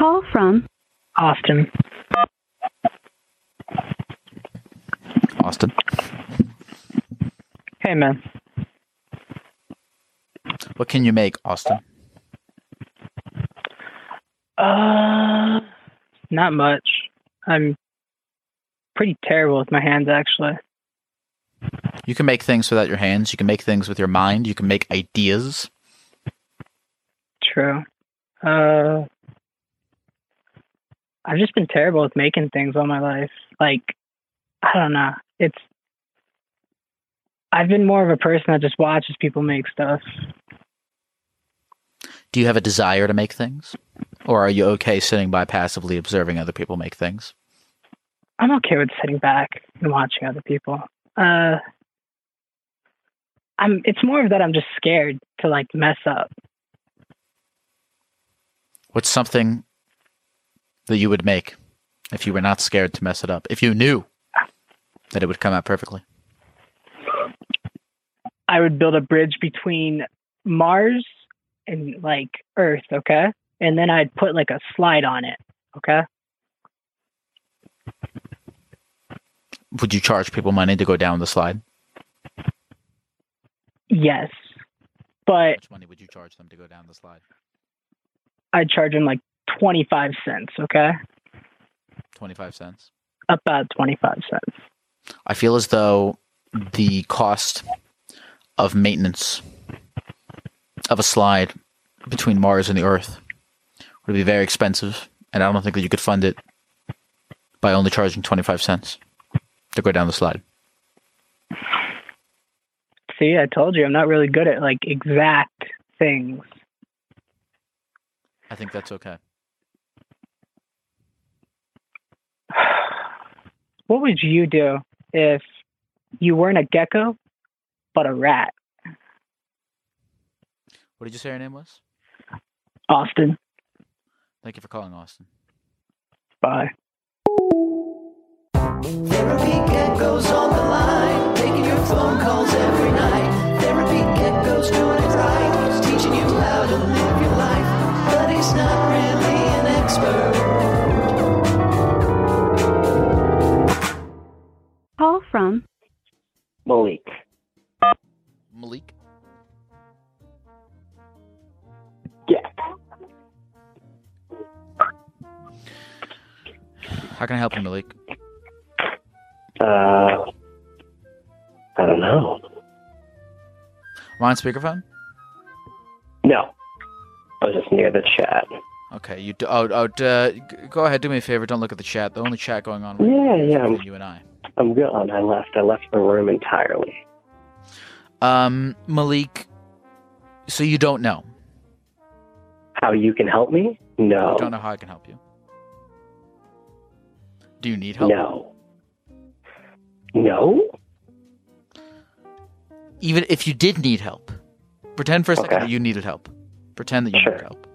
Call from Austin. Austin. Hey, man. What can you make, Austin? Uh, not much. I'm pretty terrible with my hands, actually. You can make things without your hands. You can make things with your mind. You can make ideas. True. Uh, I've just been terrible with making things all my life. Like, I don't know. It's I've been more of a person that just watches people make stuff. Do you have a desire to make things? Or are you okay sitting by passively observing other people make things? I'm okay with sitting back and watching other people. Uh, I'm. It's more of that I'm just scared to like mess up. What's something that you would make if you were not scared to mess it up? If you knew that it would come out perfectly? I would build a bridge between Mars and like Earth, okay? And then I'd put like a slide on it, okay? Would you charge people money to go down the slide? Yes. But How much money would you charge them to go down the slide? I'd charge them like 25 cents, okay? 25 cents. About 25 cents. I feel as though the cost of maintenance of a slide between Mars and the Earth would be very expensive, and I don't think that you could fund it by only charging 25 cents to go down the slide. See, I told you I'm not really good at like exact things. I think that's okay. What would you do if you weren't a gecko, but a rat? What did you say your name was? Austin, Thank you for calling, Austin. bye. Therapy geckos on the line, taking your phone calls every night. Therapy geckos doing it right, teaching you how to live your life, but he's not really an expert. Call from Malik. Malik? Yeah. How can I help you, Malik? Uh, I don't know. Am I on speakerphone? No. I was just near the chat. Okay, you do, oh, oh uh, go ahead, do me a favor. Don't look at the chat. The only chat going on Yeah, yeah, you and I. I'm gone. I left. I left the room entirely. Um, Malik, so you don't know. How you can help me? No. I don't know how I can help you. Do you need help? No. No? Even if you did need help, pretend for a second Okay. that you needed help. Pretend that you Sure. needed help.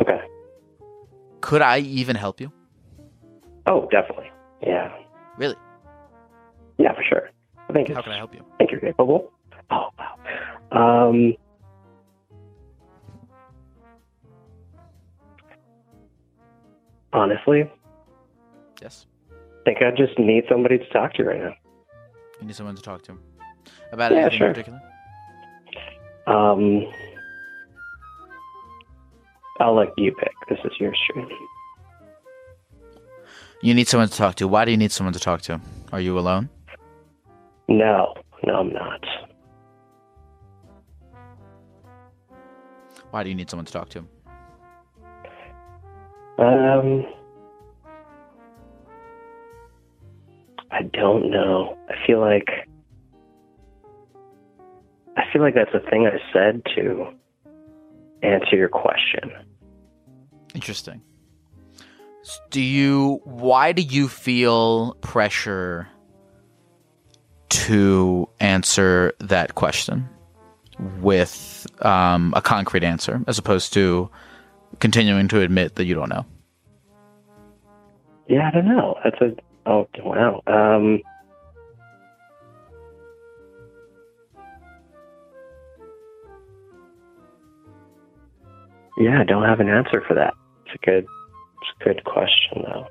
Okay. Could I even help you? Oh, definitely. Yeah. Really? Yeah, for sure. I think How can I help you? I think you're capable. Oh, wow. Um, honestly, Yes. I think I just need somebody to talk to right now. You need someone to talk to. About Yeah, anything sure. in particular? Um, I'll let you pick. This is your stream. You need someone to talk to. Why do you need someone to talk to? Are you alone? No, no, I'm not. Why do you need someone to talk to? Um, I don't know. I feel like I feel like that's a thing I said to answer your question. Interesting. Do you? Why do you feel pressure to answer that question with um, a concrete answer, as opposed to continuing to admit that you don't know? Yeah, I don't know. That's a oh wow. Um, yeah, I don't have an answer for that. It's a good, it's a good question though.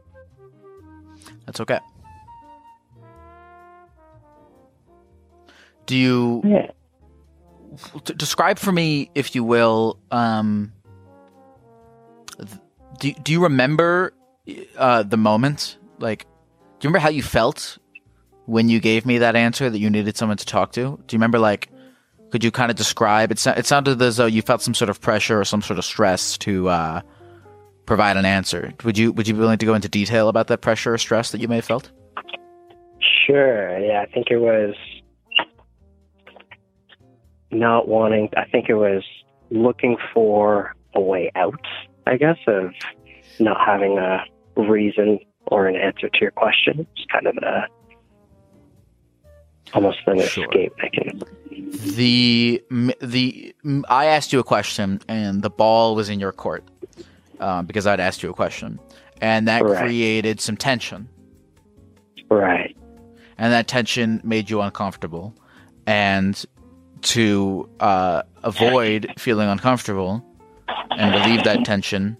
That's okay. Do you Yeah. describe for me, if you will, um, th- do do you remember uh, the moment? Like, do you remember how you felt when you gave me that answer that you needed someone to talk to? Do you remember, like, could you kind of describe? It, it sounded as though you felt some sort of pressure or some sort of stress to uh, provide an answer. Would you Would you be willing to go into detail about that pressure or stress that you may have felt? Sure. Yeah, I think it was not wanting. I think it was looking for a way out. I guess of not having a reason or an answer to your question. It's kind of a almost an Sure. escape mechanism. the the I asked you a question and the ball was in your court um, because I'd asked you a question and that Right. created some tension Right. and that tension made you uncomfortable and to uh, avoid feeling uncomfortable and relieve that tension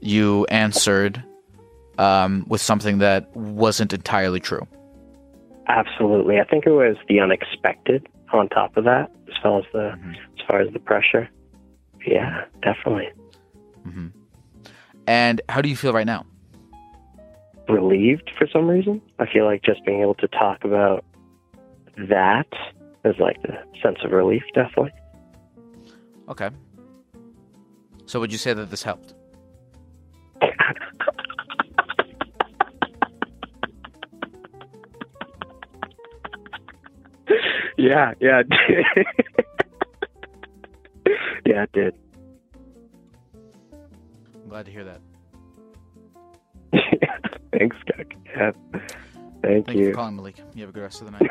you answered um, with something that wasn't entirely true Absolutely. I think it was the unexpected on top of that, as far as the Mhm. as far as the pressure. Yeah, definitely. Mm-hmm. and how do you feel right now relieved for some reason. I feel like just being able to talk about that is like the sense of relief, definitely. okay so would you say that this helped yeah, yeah, yeah, it did. I'm glad to hear that Thanks, Doug. Yeah. Thank, Thank you you. for calling, Malik. You have a good rest of the night.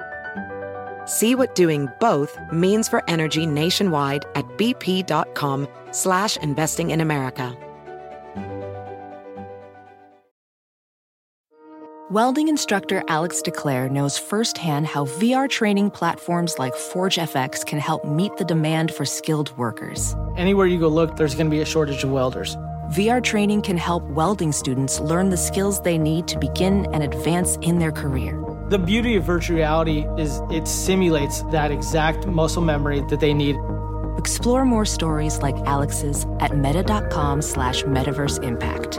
See what doing both means for energy nationwide at bp.com slash investing in America. Welding instructor Alex DeClaire knows firsthand how VR training platforms like ForgeFX can help meet the demand for skilled workers. Anywhere you go look, there's going to be a shortage of welders. VR training can help welding students learn the skills they need to begin and advance in their career. The beauty of virtual reality is it simulates that exact muscle memory that they need. Explore more stories like Alex's at meta.com slash metaverse impact.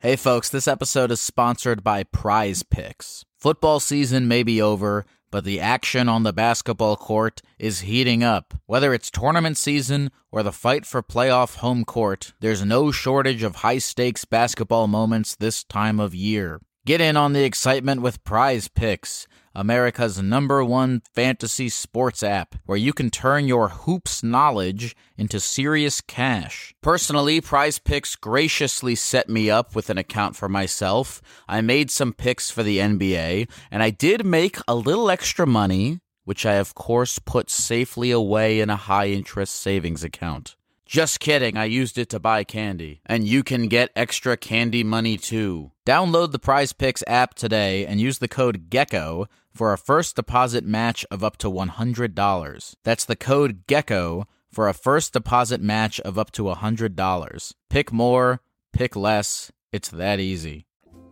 Hey folks, this episode is sponsored by Prize Picks. Football season may be over, but the action on the basketball court is heating up. Whether it's tournament season or the fight for playoff home court, there's no shortage of high stakes basketball moments this time of year. Get in on the excitement with Prize Picks, America's number one fantasy sports app, where you can turn your hoops knowledge into serious cash. Personally, Prize Picks graciously set me up with an account for myself. I made some picks for the NBA, and I did make a little extra money, which I, of course, put safely away in a high interest savings account. Just kidding, I used it to buy candy. And you can get extra candy money too. Download the Prize Picks app today and use the code GECKO for a first deposit match of up to $100. That's the code GECKO for a first deposit match of up to $100. Pick more, pick less. It's that easy.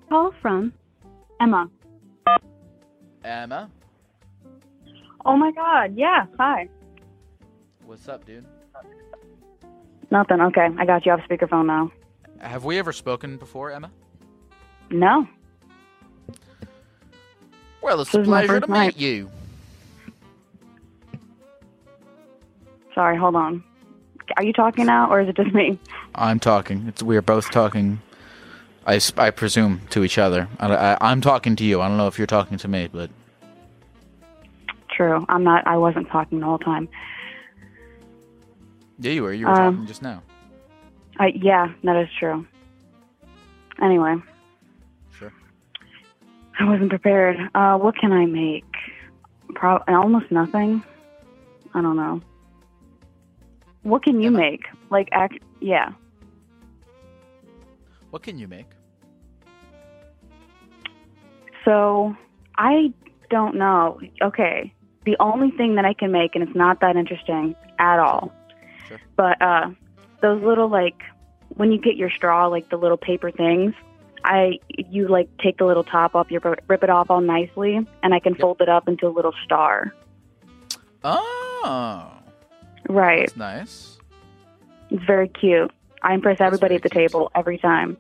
Call from Emma. Emma, Oh my god, yeah, hi. what's up, dude? Nothing, okay. I got you off speakerphone now. Have we ever spoken before, Emma? No. Well, it's This a pleasure to night. meet you. Sorry, hold on. Are you talking now or is it just me? I'm talking. It's we're both talking. I presume to each other. I, I, I'm talking to you. I don't know if you're talking to me, but True. I'm not I wasn't talking the whole time. Yeah, you were. You were Um, talking just now. I yeah, that is true. Anyway. Sure. I wasn't prepared. Uh what can I make? Pro- almost nothing. I don't know. What can you Emma? make? Like act yeah. What can you make? So I don't know. Okay. The only thing that I can make, and it's not that interesting at all, Sure. but uh, those little like when you get your straw, like the little paper things. I you like take the little top off, you rip it off all nicely, and I can fold it up into a little star. Oh, Right. that's nice. It's very cute. I impress everybody at the table every time.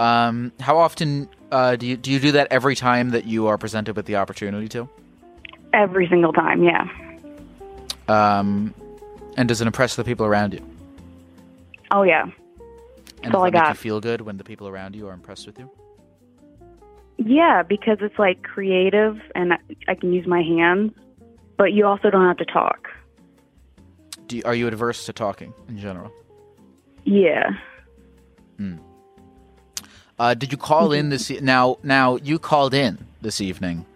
Um, how often uh, do you do you do that every time that you are presented with the opportunity to? Every single time, yeah. Um, and does it impress the people around you? Oh yeah. And That's does all I that make you feel good when the people around you are impressed with you? Yeah, because it's like creative and I- can use my hands, but you also don't have to talk. Do you, are you adverse to talking in general? Yeah. Uh, did you call in this e- now? Now you called in this evening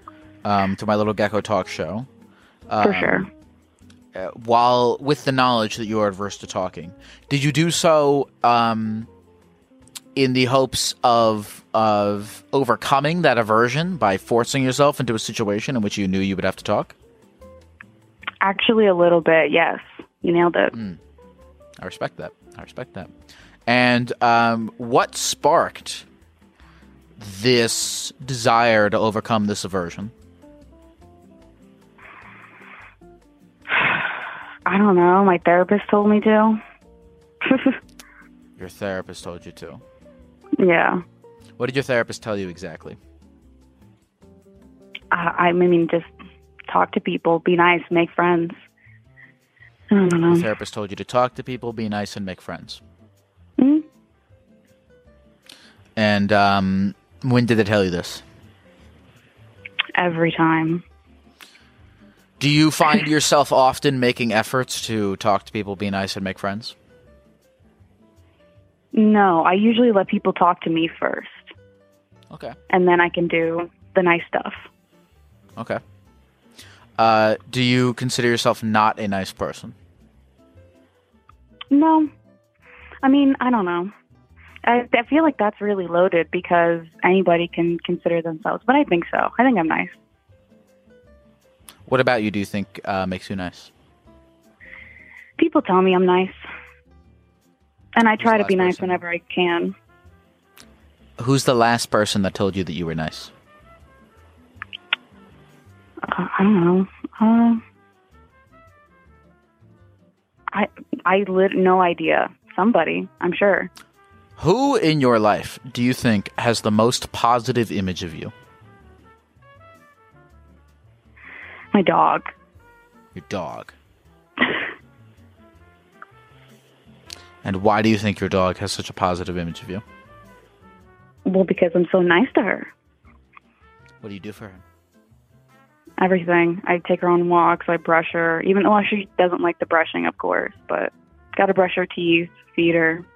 um, to my little gecko talk show. For Um, sure. Uh, while with the knowledge that you are adverse to talking, did you do so um, in the hopes of of overcoming that aversion by forcing yourself into a situation in which you knew you would have to talk? Actually, a little bit, yes. You nailed it. I respect that. I respect that. And um, what sparked this desire to overcome this aversion? I don't know. My therapist told me to. Your therapist told you to. yeah. What did your therapist tell you exactly? I, I mean, just talk to people, be nice, make friends. I don't Your therapist told you to talk to people, be nice, and make friends. Mhm. And um, when did they tell you this? Every time. Do you find yourself often making efforts to talk to people, be nice, and make friends? No, I usually let people talk to me first, Okay. and then I can do the nice stuff. Okay. Uh, do you consider yourself not a nice person? No. I mean, I don't know. I, I feel like that's really loaded because anybody can consider themselves, but I think so. I think I'm nice. What about you do you think uh, makes you nice? People tell me I'm nice. And I try to be nice person? whenever I can. Who's the last person that told you that you were nice? Uh, I don't know. Uh, I I lit no idea. Somebody, I'm sure. Who in your life do you think has the most positive image of you? My dog. Your dog. and why do you think your dog has such a positive image of you? Well, because I'm so nice to her. What do you do for her? Everything. I take her on walks. I brush her. Even though she doesn't like the brushing, of course, but got to brush her teeth, feed her.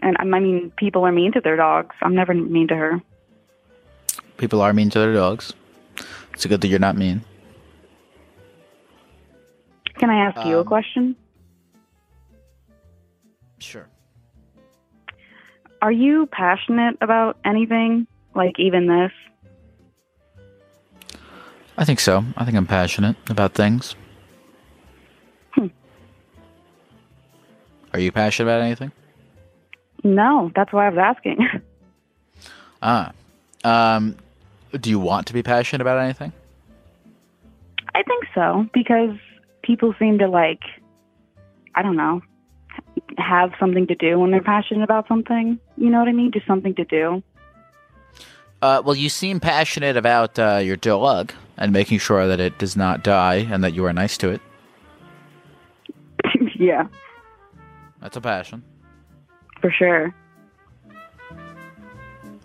And I mean, people are mean to their dogs. I'm never mean to her. People are mean to their dogs. It's a good that you're not mean. Can I ask you a Um, question? Sure. Are you passionate about anything? Like even this? I think so. I think I'm passionate about things. Hmm. Are you passionate about anything? No, that's why I was asking. Ah. Um, do you want to be passionate about anything? I think so because people seem to like, I don't know, have something to do when they're passionate about something. You know what I mean? Just something to do. Uh, well, you seem passionate about uh, your dog and making sure that it does not die and that you are nice to it. yeah, That's a passion. for sure.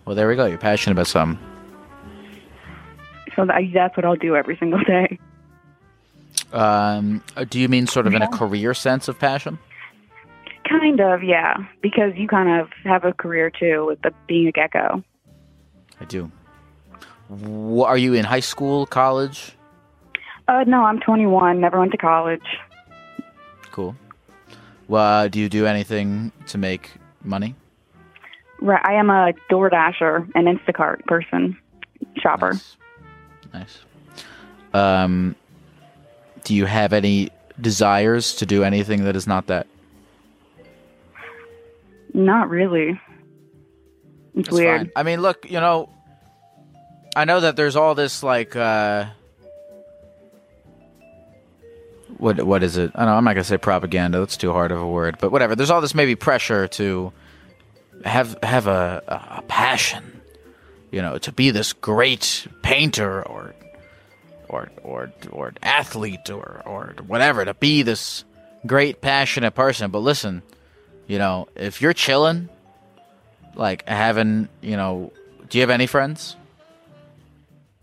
Well, there we go. You're passionate about something. So that, that's what I'll do every single day. Um, uh, do you mean sort of in a career sense of passion? Kind of, yeah. Because you kind of have a career too with the, being a gecko. I do. Wh- are you in high school, college? Uh, no, I'm 21. Never went to college. Cool. Well, do you do anything to make money? Right, I am a DoorDasher and Instacart person, shopper. Nice. Um, do you have any desires to do anything that is not that? Not really. It's That's weird. fine. I mean, look, you know, I know that there's all this like, uh, what what is it? I don't know. I'm not gonna say propaganda. That's too hard of a word. But whatever. There's all this maybe pressure to have have a, a passion, you know, to be this great painter or or or or athlete or or whatever. To be this great passionate person. But listen, you know, if you're chilling like having you know do you have any friends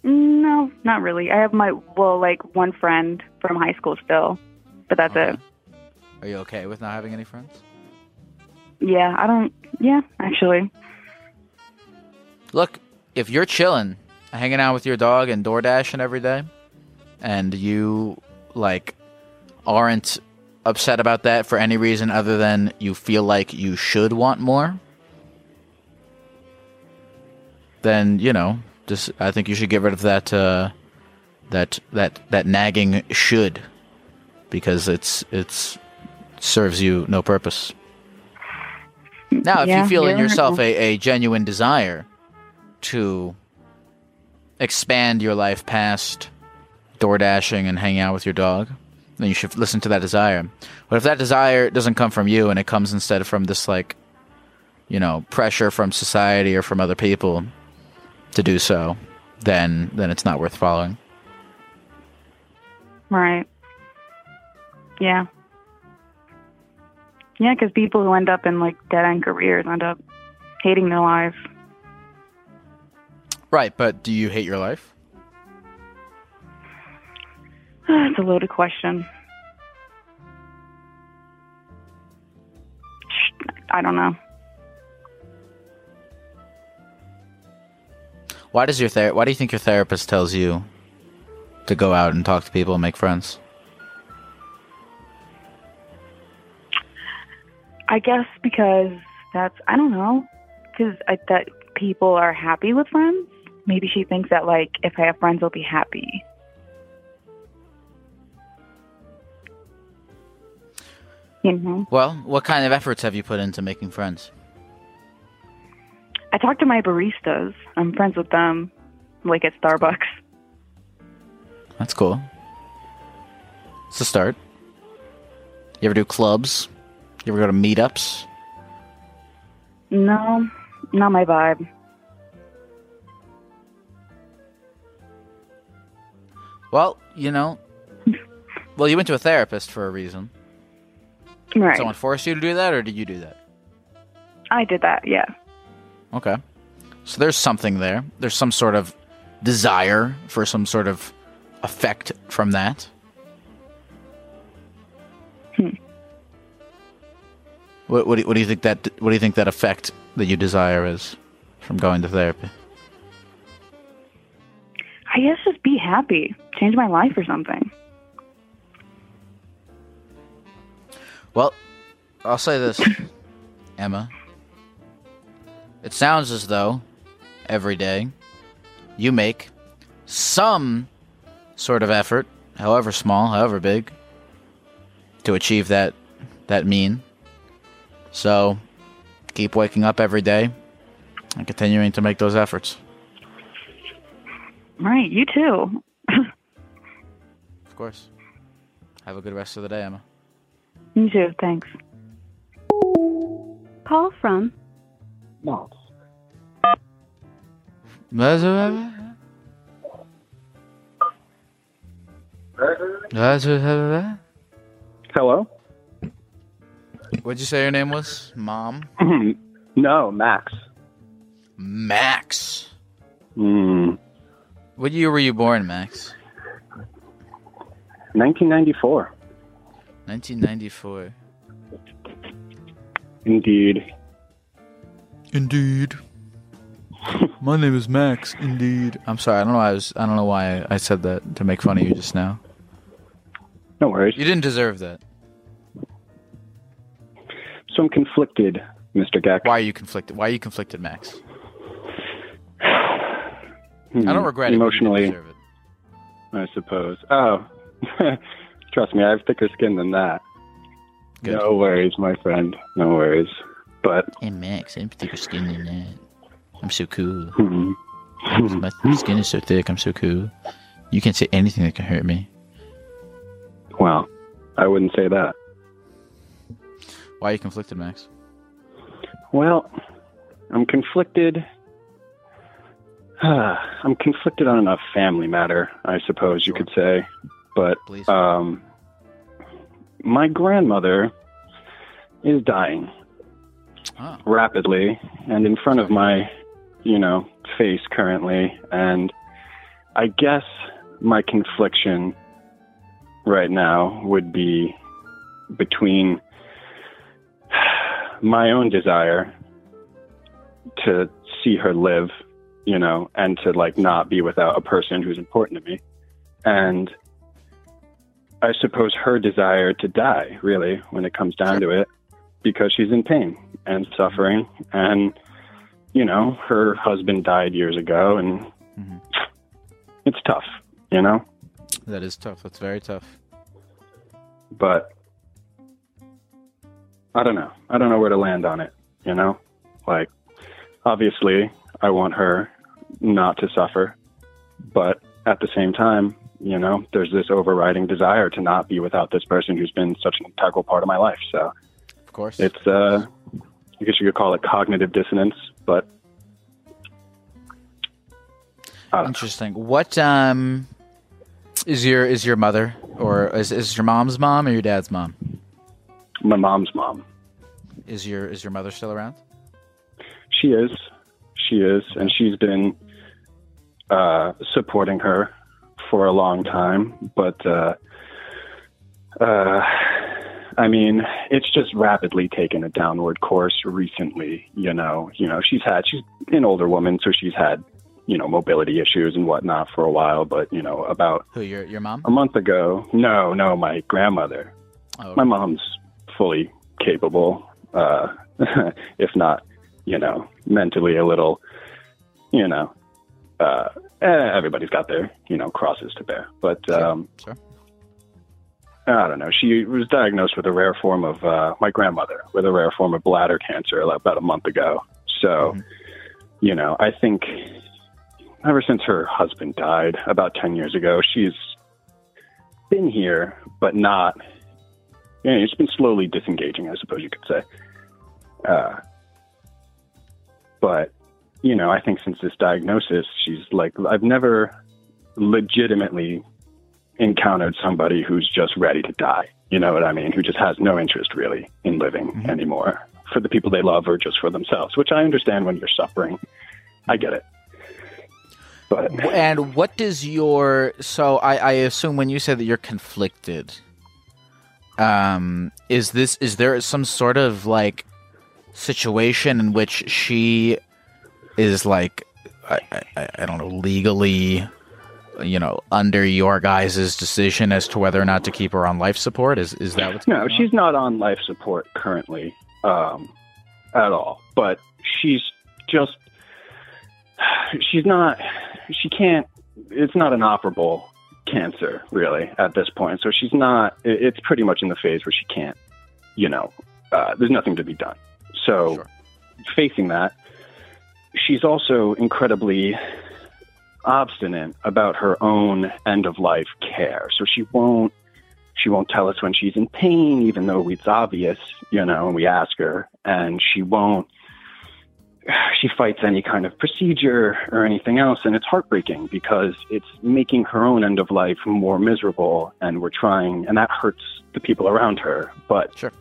No, not really. I have my well, like one friend from high school still, but that's it. are you okay with not having any friends Yeah, I don't. Yeah, actually. look if you're chilling hanging out with your dog and door dashing every day and you like aren't upset about that for any reason other than you feel like you should want more then you know just i think you should get rid of that uh that that that nagging should because it's it's serves you no purpose. Now if Yeah, you feel in yourself a, a genuine desire to expand your life past door dashing and hanging out with your dog, then you should listen to that desire. But if that desire doesn't come from you and it comes instead from this like, you know, pressure from society or from other people to do so, then then it's not worth following. Right. Yeah. Yeah, because people who end up in like dead end careers end up hating their lives. Right, but do you hate your life? it's a loaded question. I don't know. Why does your ther- why do you think your therapist tells you to go out and talk to people and make friends? I guess because that's I don't know because that people are happy with friends. Maybe she thinks that like if I have friends, I'll be happy. You know, Well, what kind of efforts have you put into making friends? I talk to my baristas. I'm friends with them, like at Starbucks. That's cool. It's a start. You ever do clubs? You ever go to meetups? No, not my vibe. Well, you know. well, you went to a therapist for a reason. Right. Someone forced you to do that, or did you do that? I did that. Yeah. Okay. So there's something there. There's some sort of desire for some sort of effect from that. Hmm. What, what, do, what do you think that what do you think that effect that you desire is from going to therapy? I guess just be happy, change my life or something. Well, I'll say this, Emma. It sounds as though every day you make some sort of effort, however small, however big, to achieve that that mean. So, keep waking up every day and continuing to make those efforts. Right, you too. Of course. Have a good rest of the day, Emma. You too, thanks. Call from No. Hello? What'd you say your name was? Mom? no, Max. Max. Mm, What year were you born, Max? 1994. 1994. Indeed. Indeed. My name is Max. Indeed. I'm sorry. I don't know. Why I was. I don't know why I said that to make fun of you just now. No worries. You didn't deserve that. So I'm conflicted, Mr. Gack. Why are you conflicted? Why are you conflicted, Max? Hmm, I don't regret it. but you didn't Emotionally. I suppose. Oh, trust me, I have thicker skin than that. Good. No worries, my friend. No worries. But Hey, Max. I have thicker skin than that. I'm so cool. hmm, My skin is so thick. I'm so cool. You can't say anything that can hurt me. well, I wouldn't say that. Why are you conflicted, Max? Well, I'm conflicted. I'm conflicted on a family matter, I suppose you could say. But Please. um, my grandmother is dying Oh. rapidly and in front of my, you know, face currently. And I guess my confliction right now would be between my own desire to see her live, you know, and to like not be without a person who's important to me. And I suppose her desire to die, really, when it comes down to it, because she's in pain and suffering. And, you know, her husband died years ago, and Mhm. it's tough, you know? That is tough. That's very tough. but I don't know. I don't know where to land on it, you know? Like, obviously, I want her not to suffer, but at the same time, you know, there's this overriding desire to not be without this person who's been such an integral part of my life. So Of course. it's, uh, I guess you could call it cognitive dissonance, but I don't know. Interesting. What um is your is your mother or is is your mom's mom or your dad's mom? my mom's mom. Is your is your mother still around? She is. She is. And she's been uh, supporting her for a long time. But, uh, uh, I mean, it's just rapidly taken a downward course recently. You know, you know, she's had, she's an older woman, so she's had, you know, mobility issues and whatnot for a while. But, you know, about Who your your mom? a month ago, no, no, my grandmother, Oh, my mom's fully capable, uh, if not, you know, mentally a little, you know, uh, eh, everybody's got their, you know, crosses to bear. But um, sure. I don't know. She was diagnosed with a rare form of uh, my grandmother with a rare form of bladder cancer about a month ago. So, Mm-hmm. you know, I think ever since her husband died about ten years ago, she's been here, but not. You know, it's been slowly disengaging, I suppose you could say. Uh, but you know, I think since this diagnosis, she's like, I've never legitimately encountered somebody who's just ready to die. You know what I mean? Who just has no interest really in living anymore for the people they love or just for themselves, which I understand when you're suffering. I get it. But And what does your so I, I assume when you say that you're conflicted, um, is this is there some sort of like situation in which she is like I, I, I don't know legally you know, under your guys' decision as to whether or not to keep her on life support? Is is that what's No, going on? she's not on life support currently um, at all. But she's just she's not she can't it's not an operable cancer really at this point. So she's not it's pretty much in the phase where she can't, you know, uh, there's nothing to be done. So facing that, she's also incredibly obstinate about her own end of life care. So she won't she won't tell us when she's in pain, even though it's obvious, you know, and we ask her, and she won't. She fights any kind of procedure or anything else, and it's heartbreaking because it's making her own end of life more miserable, and we're trying, and that hurts the people around her. But sure.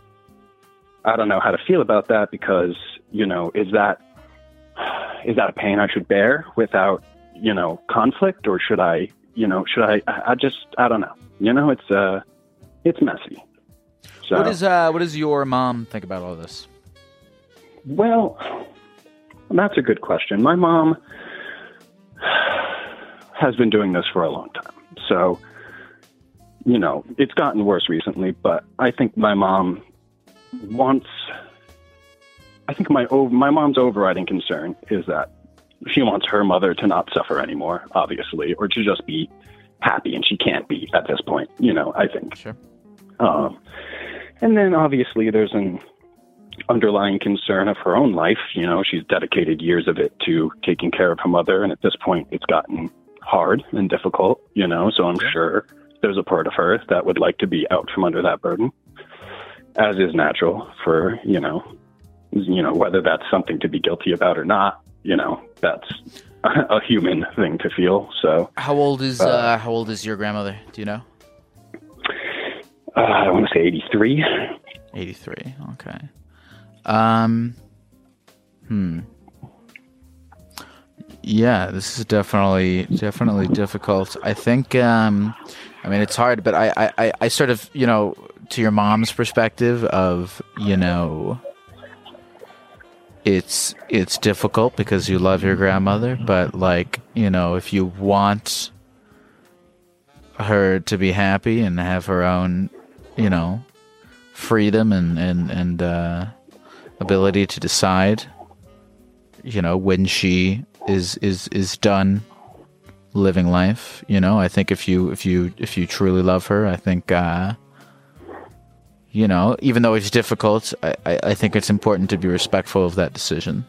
I don't know how to feel about that because, you know, is that is that a pain I should bear without, you know, conflict, or should I, you know, should I? I I just, I don't know. You know, it's uh, it's messy. So, What is uh what does your mom think about all this? well, that's a good question. My mom has been doing this for a long time, so you know, it's gotten worse recently. But I think my mom wants. I think my my mom's overriding concern is that she wants her mother to not suffer anymore, obviously, or to just be happy, and she can't be at this point. You know, I think. Sure. Um, and then obviously there's an underlying concern of her own life. You know, she's dedicated years of it to taking care of her mother, and at this point, it's gotten hard and difficult. You know, so I'm sure there's a part of her that would like to be out from under that burden, as is natural for you know, you know whether that's something to be guilty about or not. You know, that's a human thing to feel. So How old is Uh, uh, how old is your grandmother? Do you know? uh, I want to say 83. 83. Okay. Um hmm. Yeah, this is definitely definitely difficult. I think um I mean it's hard, but I, I, I- I sort of you know, to your mom's perspective of, you know it's it's difficult because you love your grandmother, but like, you know, if you want her to be happy and have her own, you know, freedom and and and uh, ability to decide. You know, when she is is is done living life. You know, I think if you if you if you truly love her, I think. Uh, you know, even though it's difficult, I, I, think it's important to be respectful of that decision.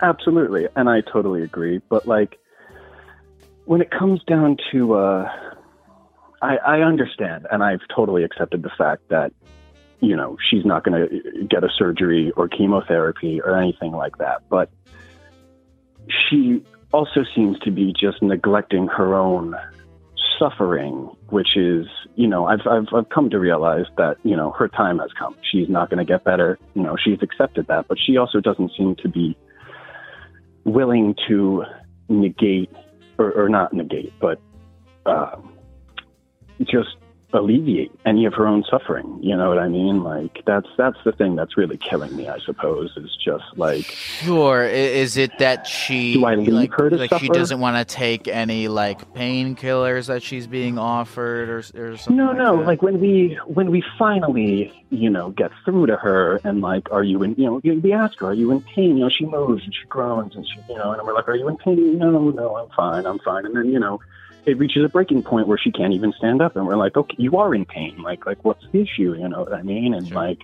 Absolutely, and I totally agree. But like, when it comes down to, uh, I, I understand, and I've totally accepted the fact that, you know, she's not going to get a surgery or chemotherapy or anything like that. But she also seems to be just neglecting her own suffering, which is, you know, I've, I've, I've come to realize that, you know, her time has come. She's not going to get better. You know, she's accepted that, but she also doesn't seem to be willing to negate, or, or not negate, but um, just alleviate any of her own suffering. You know what I mean? Like that's that's the thing that's really killing me. I suppose is just like Sure. Is it that she Do I leave like, her to like she doesn't want to take any like painkillers that she's being offered or or something? no, like no. that? Like when we when we finally you know get through to her and like, are you in? You know, we ask her, are you in pain? You know, she moves and she groans and she you know, and we're like, are you in pain? No, no, I'm fine, I'm fine. And then you know. It reaches a breaking point where she can't even stand up, and we're like, "Okay, you are in pain. Like, like, what's the issue? You know what I mean?" And like,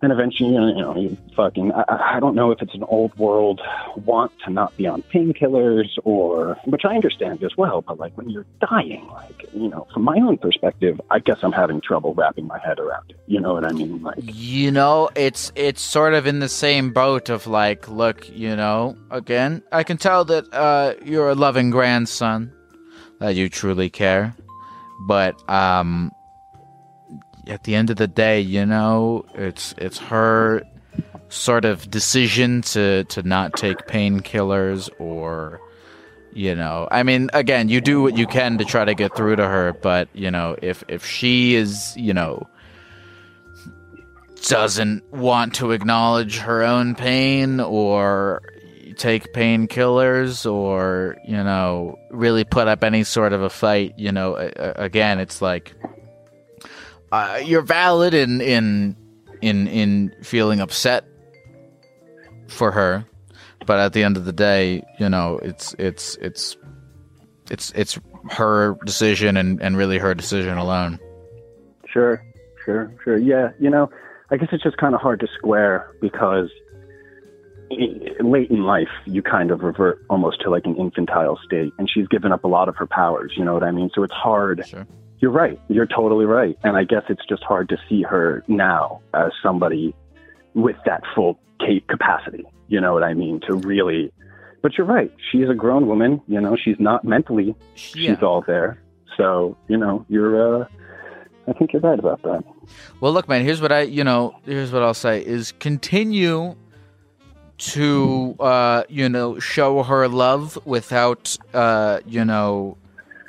and eventually, you know, you fucking, I- I, I don't know if it's an old world want to not be on painkillers or, which I understand as well, but like when you're dying, like, you know, from my own perspective, I guess I'm having trouble wrapping my head around it. You know what I mean? Like, You know, it's it's sort of in the same boat of like, look, you know, again, I can tell that uh, you're a loving grandson, that you truly care, but um, at the end of the day, you know, it's it's her sort of decision to to not take painkillers or you know i mean again you do what you can to try to get through to her but you know if if she is you know doesn't want to acknowledge her own pain or take painkillers or you know really put up any sort of a fight. You know, again, it's like uh, you're valid in in in in feeling upset for her, but at the end of the day, you know, it's it's it's it's it's her decision and and really her decision alone. Sure, sure, sure. Yeah, you know, I guess it's just kind of hard to square because late in life, you kind of revert almost to like an infantile state, and she's given up a lot of her powers. You know what I mean? So it's hard. Sure. You're right. You're totally right. And I guess it's just hard to see her now as somebody with that full ca- capacity. You know what I mean? To really. But you're right. She's a grown woman. You know, she's not mentally. She's all there. So you know, you're. uh I think you're right about that. Well, look, man. Here's what I, you know, here's what I'll say: is continue to, uh, you know, show her love without, uh, you know,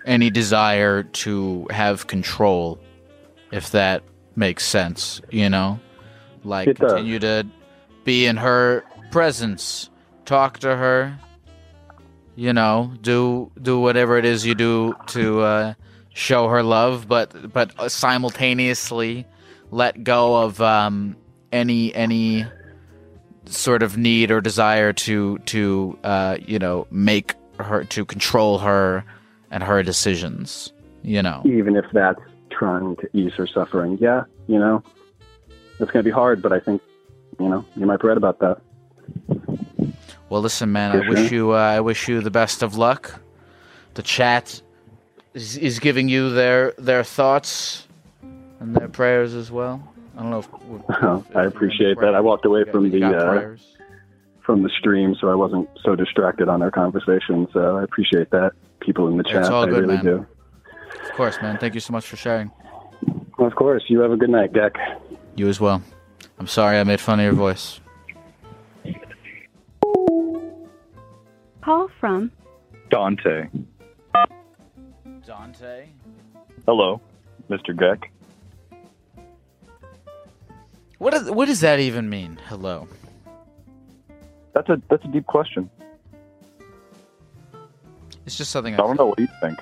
any desire to have control, if that makes sense. You know, like It does. continue to be in her presence, talk to her. You know, do do whatever it is you do to uh, show her love, but but simultaneously let go of um, any any sort of need or desire to to uh, you know make her to control her and her decisions. You know, even if that's trying to ease her suffering. Yeah, you know, it's going to be hard, but I think, you know, you might be right about that. Well, listen, man. For I wish sure. you. Uh, I wish you the best of luck. The chat is, is giving you their their thoughts and their prayers as well. I don't know if, I appreciate that. I walked away from the uh, from the stream, so I wasn't so distracted on our conversation. So I appreciate that. People in the It's chat, all I really man. do. Of course, man. Thank you so much for sharing. Of course. You have a good night, Geck. You as well. I'm sorry I made fun of your voice. Call from Dante. Dante. Hello, Mr. Geck. What does what does that even mean? Hello. That's a that's a deep question. It's just something I I don't know. What do you think?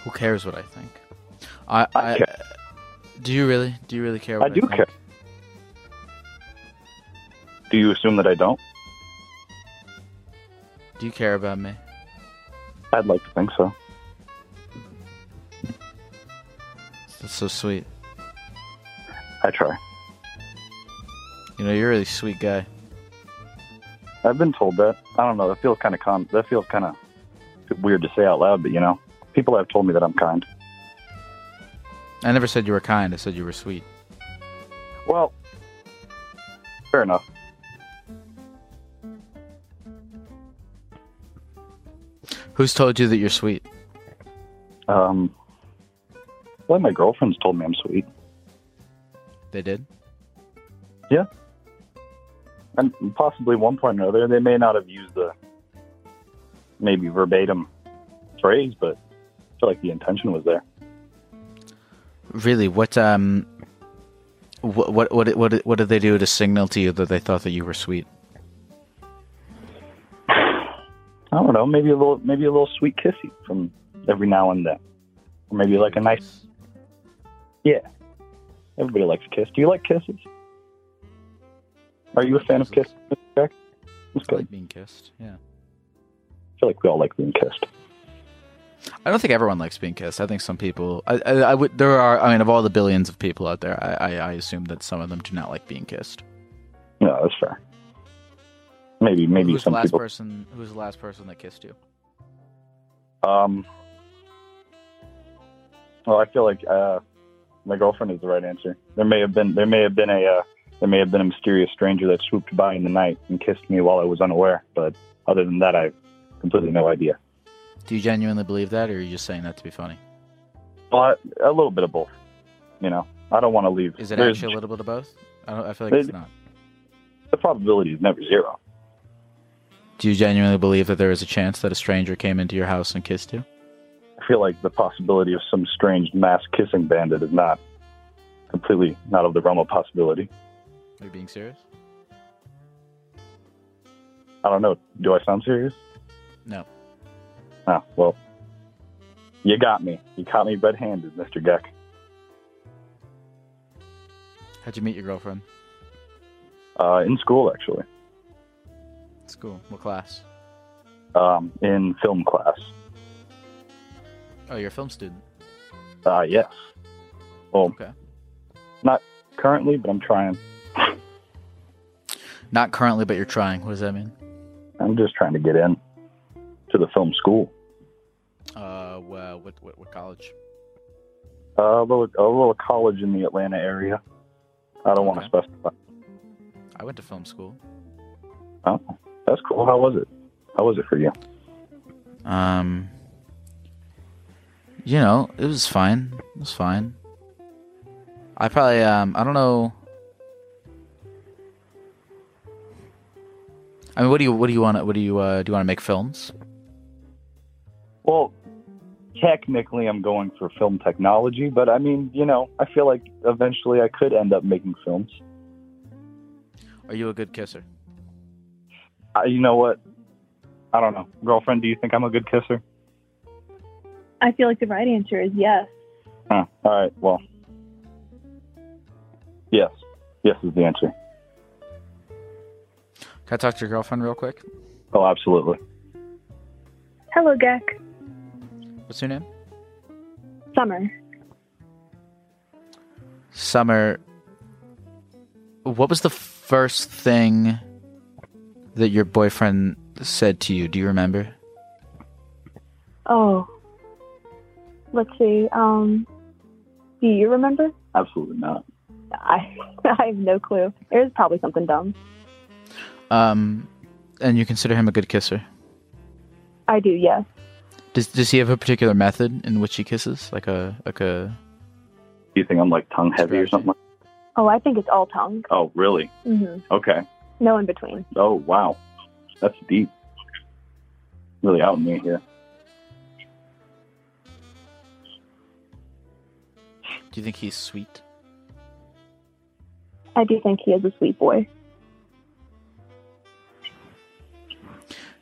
Who cares what I think? I, I, care. do you really? Do you really care? I What do think? care. Do you assume that I don't? Do you care about me? I'd like to think so. That's so sweet. I try. You know, you're a really sweet guy. I've been told that. I don't know. That feels kind of con. That feels kind of weird to say out loud, but you know, people have told me that I'm kind. I never said you were kind. I said you were sweet. Well, fair enough. Who's told you that you're sweet? Um, well, my girlfriend's told me I'm sweet. They did. Yeah. And possibly one point or another, they may not have used the maybe verbatim phrase, but I feel like the intention was there. Really? What um? What what what what what did they do to signal to you that they thought that you were sweet? I don't know, maybe a little, maybe a little sweet kissy from every now and then, or maybe like a nice. Yeah, everybody likes a kiss. Do you like kisses? Are you a fan of kisses, Mr. Jack? I like being kissed. Yeah. I feel like we all like being kissed. I don't think everyone likes being kissed. I think some people. I, I, I would. There are. I mean, of all the billions of people out there, I, I, I assume that some of them do not like being kissed. No, that's fair. Maybe, maybe Who's the last people. person? Who's the last person that kissed you? Um. Well, I feel like uh, my girlfriend is the right answer. There may have been there may have been a uh, there may have been a mysterious stranger that swooped by in the night and kissed me while I was unaware. But other than that, I have completely no idea. Do you genuinely believe that, or are you just saying that to be funny? Well, I, a little bit of both. You know, I don't want to leave. Is it there's- actually a little bit of both? I don't. I feel like it's not. The probability is never zero. Do you genuinely believe that there is a chance that a stranger came into your house and kissed you? I feel like the possibility of some strange mass kissing bandit is not completely not of the realm of possibility. Are you being serious? I don't know. Do I sound serious? No. Oh, well. You got me. You caught me red handed, Mr. Geck. How'd you meet your girlfriend? Uh, in school, actually. School. What class? Um, in film class. Oh, you're a film student. Uh, yes. Well, Okay. not currently, but I'm trying. Not currently, but you're trying. What does that mean? I'm just trying to get in to the film school. Uh, well, what what, what college? Uh, a little, a little college in the Atlanta area. I don't want to specify. I went to film school. Oh, that's cool. How was it? How was it for you? Um, you know, it was fine. It was fine. I probably um, I don't know. I mean, what do you what do you want? to What do you uh, do? You want to make films? Well, technically, I'm going for film technology, but I mean, you know, I feel like eventually I could end up making films. Are you a good kisser? Uh, you know what? I don't know. Girlfriend, do you think I'm a good kisser? I feel like the right answer is yes. Huh. All right. Well, yes. Yes is the answer. Can I talk to your girlfriend real quick? Oh, absolutely. Hello, Geck. What's your name? Summer. Summer. What was the first thing that your boyfriend said to you? Do you remember? Oh. Let's see. Um, do you remember? Absolutely not. I I have no clue. It was probably something dumb. Um, and you consider him a good kisser. I do, yes. Does Does he have a particular method in which he kisses? Like a like a Do you think I'm like tongue heavy or something? Oh, I think it's all tongue. Oh, really? hmm Okay. No in between. Oh, wow. That's deep. Really out in me here. Do you think he's sweet? I do think he is a sweet boy.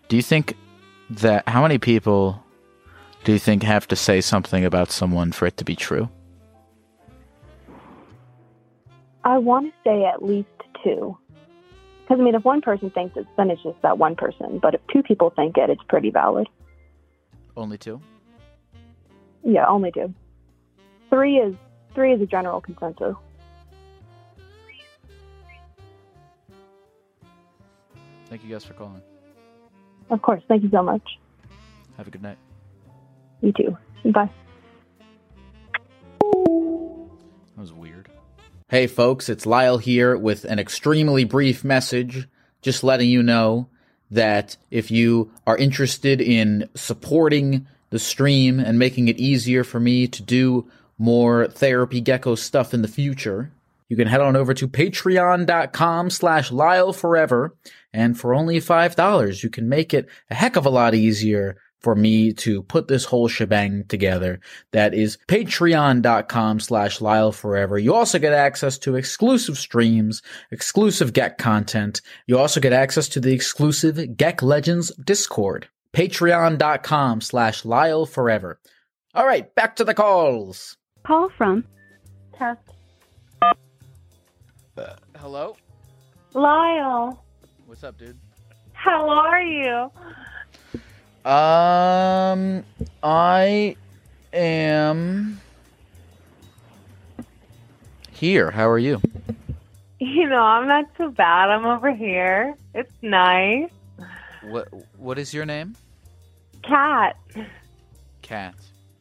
Do you think that how many people do you think have to say something about someone for it to be true? I want to say at least two. Because, I mean, if one person thinks it, then it's just that one person. But if two people think it, it's pretty valid. Only two? Yeah, only two. Three is three is a general consensus. Thank you guys for calling. Of course. Thank you so much. Have a good night. You too. Bye. That was weird. Hey, folks, it's Lyle here with an extremely brief message, just letting you know that if you are interested in supporting the stream and making it easier for me to do more therapy gecko stuff in the future, you can head on over to patreon.com slash Lyle forever. And for only $5, you can make it a heck of a lot easier for me to put this whole shebang together. That is patreon.com slash Lyle forever. You also get access to exclusive streams, exclusive Geck content. You also get access to the exclusive Geck Legends Discord. Patreon.com slash Lyle forever. All right, back to the calls. Call from Test. Uh, hello? Lyle, What's up, dude? how are you? Um, I am here. How are you? You know, I'm not too bad. I'm over here. It's nice. What What is your name? Cat. Cat.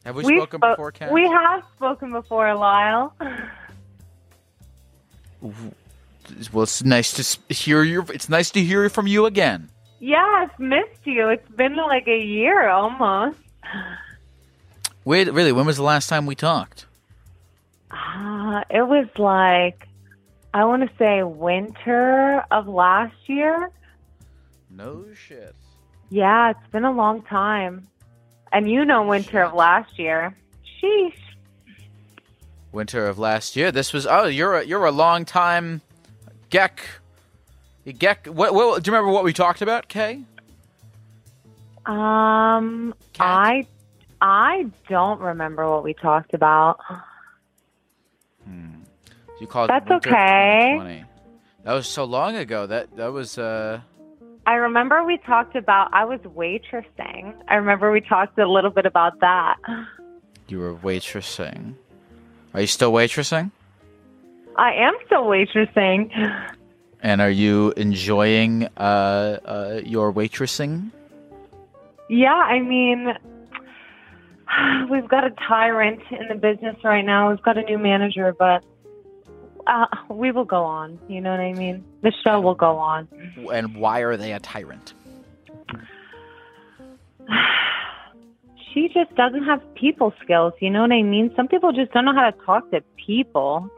Have we, We spoken spo- before, Cat? We have spoken before, Lyle. Well, it's nice to hear your. It's nice to hear from you again. Yeah, I've missed you. It's been like a year almost. Wait, really? When was the last time we talked? Uh, it was like, I want to say winter of last year. No shit. Yeah, it's been a long time. And you know winter of last year. Sheesh. Winter of last year. This was. Oh, you're a, you're a long time Geck Get what, what? Do you remember what we talked about, Kay? Um, I I don't remember what we talked about. You called. That's okay. That was so long ago. That that was. uh I remember we talked about I was waitressing. I remember we talked a little bit about that. You were waitressing. Are you still waitressing? I am still waitressing. And are you enjoying uh, uh, your waitressing? Yeah, I mean, we've got a tyrant in the business right now. We've got a new manager, but uh, we will go on. You know what I mean? The show will go on. And why are they a tyrant? She just doesn't have people skills. You know what I mean? Some people just don't know how to talk to people.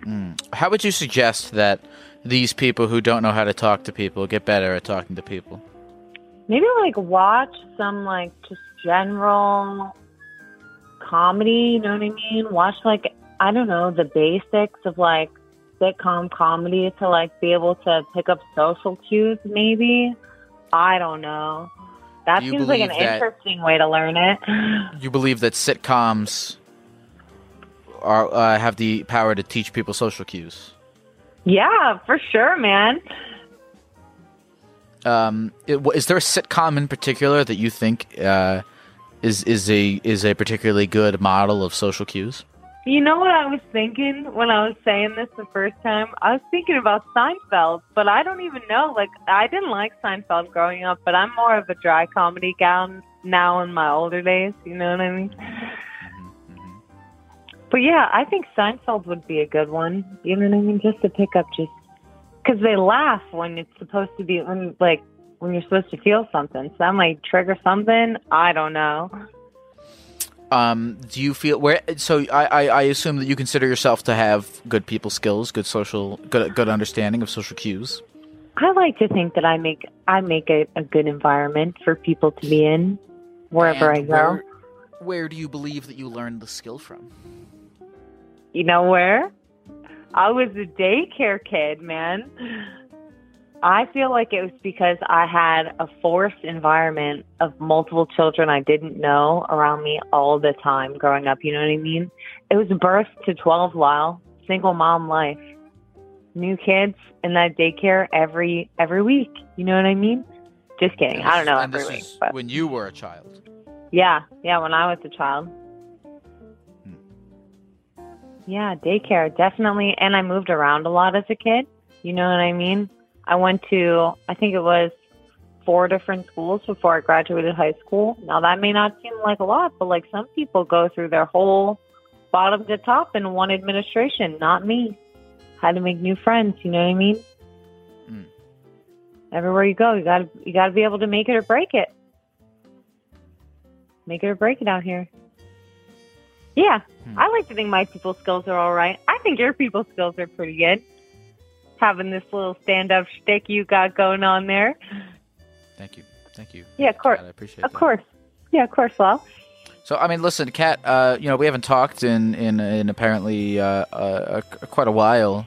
Mm. How would you suggest that these people who don't know how to talk to people get better at talking to people? Maybe like watch some like just general comedy, you know what I mean? Watch like I don't know, the basics of like sitcom comedy to like be able to pick up social cues maybe. I don't know. That You seems like an that- interesting way to learn it. You believe that sitcoms are uh, have the power to teach people social cues? Yeah, for sure, man. Um, it, is there a sitcom in particular that you think uh, is is a is a particularly good model of social cues? You know what I was thinking when I was saying this the first time? I was thinking about Seinfeld, but I don't even know. Like, I didn't like Seinfeld growing up, but I'm more of a dry comedy gal now in my older days. You know what I mean? But yeah, I think Seinfeld would be a good one. You know what I mean? Just to pick up, just because they laugh when it's supposed to be, when, like, when you're supposed to feel something. So that might trigger something. I don't know. Um, do you feel where? So I, I, I assume that you consider yourself to have good people skills, good social, good good understanding of social cues. I like to think that I make I make a, a good environment for people to be in wherever I go. Where, where do you believe that you learned the skill from? You know where? I was a daycare kid, man. I feel like it was because I had a forced environment of multiple children I didn't know around me all the time growing up. You know what I mean? It was birth to 12 while single mom life. New kids in that daycare every every week. You know what I mean? Just kidding. I don't know And every this week. is But when you were a child. yeah, yeah, when I was a child. Hmm. Yeah, daycare, definitely. And I moved around a lot as a kid. You know what I mean? I went to, I think it was four different schools before I graduated high school. Now, that may not seem like a lot, but like some people go through their whole bottom to top in one administration. Not me. Had to make new friends. You know what I mean? Hmm. Everywhere you go, you got to you got to be able to make it or break it. Make it or break it out here. Yeah, hmm. I like to think my people skills are all right. I think your people skills are pretty good. Having this little stand-up shtick you got going on there. Thank you, thank you. Yeah, of course. I appreciate Of that. course. Yeah, of course. Well, So I mean, listen, Kat. Uh, you know, we haven't talked in in, in apparently uh, uh, uh, quite a while.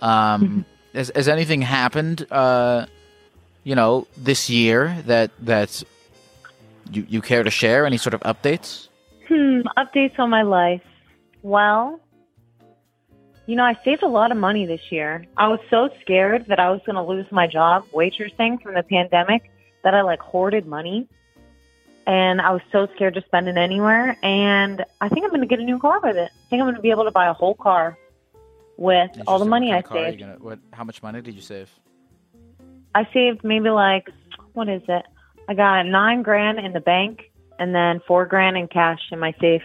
Um, has, has anything happened? Uh, you know, this year that that you you care to share? Any sort of updates? Hmm, updates on my life. Well, you know, I saved a lot of money this year. I was so scared that I was going to lose my job waitressing from the pandemic that I like hoarded money. And I was so scared to spend it anywhere. And I think I'm going to get a new car with it. I think I'm going to be able to buy a whole car with all the money I What kind of car are you saved. gonna- what? How much money did you save? I saved maybe like what is it? I got nine grand in the bank and then four grand in cash in my safe.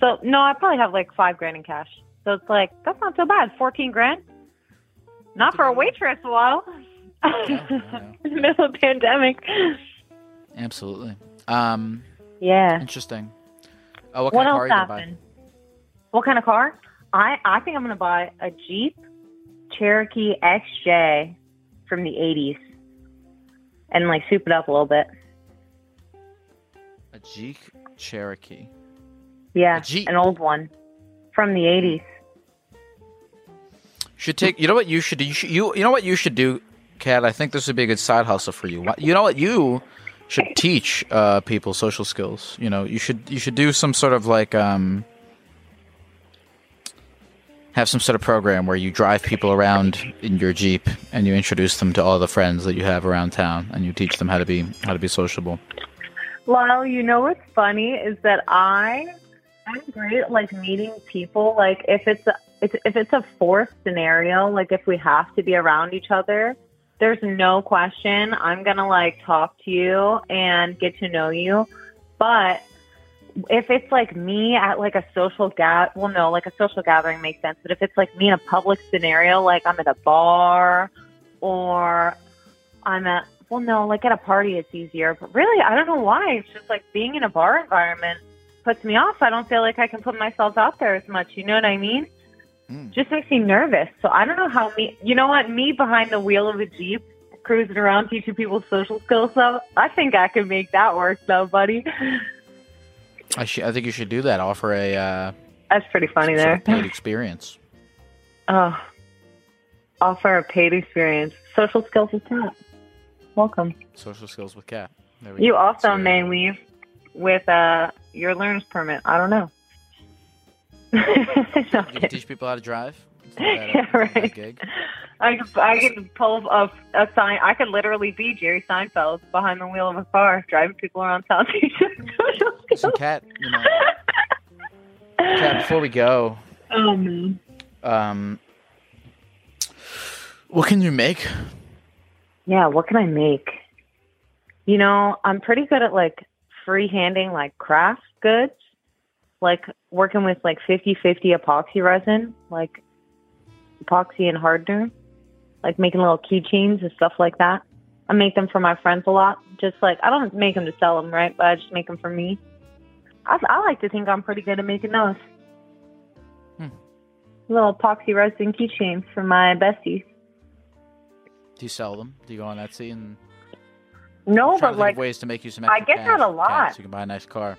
So no, I probably have like five grand in cash. So it's like that's not so bad. Fourteen grand. Not for a waitress, well. in the middle of the pandemic. Absolutely. Um, Yeah. interesting. Oh, what What kind of car else are you gonna buy? happened? What kind of car? I I think I'm gonna buy a Jeep Cherokee XJ from the '80s, and like soup it up a little bit. A Jeep Cherokee. Yeah, an old one from the '80s. Should take. You know what you should do. You should, you you know what you should do, Kat. I think this would be a good side hustle for you. You know what you should teach uh, people social skills. You know you should you should do some sort of like um have some sort of program where you drive people around in your jeep and you introduce them to all the friends that you have around town and you teach them how to be how to be sociable. Lyle, you know what's funny is that I I'm great at like meeting people. Like if it's a it's, if it's a forced scenario, like if we have to be around each other, there's no question I'm gonna like talk to you and get to know you. But if it's like me at like a social ga well no, like a social gathering makes sense. But if it's like me in a public scenario, like I'm at a bar or I'm at well no, like at a party it's easier. But really I don't know why. It's just like being in a bar environment puts me off. I don't feel like I can put myself out there as much. You know what I mean? Just makes me nervous. So I don't know how me. You know what? Me behind the wheel of a jeep, cruising around teaching people social skills. Though I think I could make that work, though, buddy. I should I think you should do that. Offer a uh, That's pretty funny sort there. of paid experience. Oh, offer a paid experience. Social skills is top. Welcome. Social skills with Kat. We You go. also may leave with uh, your learner's permit. I don't know. No, You can teach people how to drive. It's not bad, Yeah, not a bad right. Gig. I could, I could pull a, a sign. I could literally be Jerry Seinfeld behind the wheel of a car, driving people around town. Listen, Kat, you know, Kat, before we go, oh man. um, what can you make? Yeah, what can I make? You know, I'm pretty good at like freehanding like craft goods, like working with like 50-50 epoxy resin, like epoxy and hardener, like making little keychains and stuff like that. I make them for my friends a lot. Just like I don't make them to sell them, right? But I just make them for me. I, I like to think I'm pretty good at making those. Hmm. Little epoxy resin keychains for my besties. Do you sell them? Do you go on Etsy and No, but like ways to make you some I get cash, that a lot. so you can buy a nice car.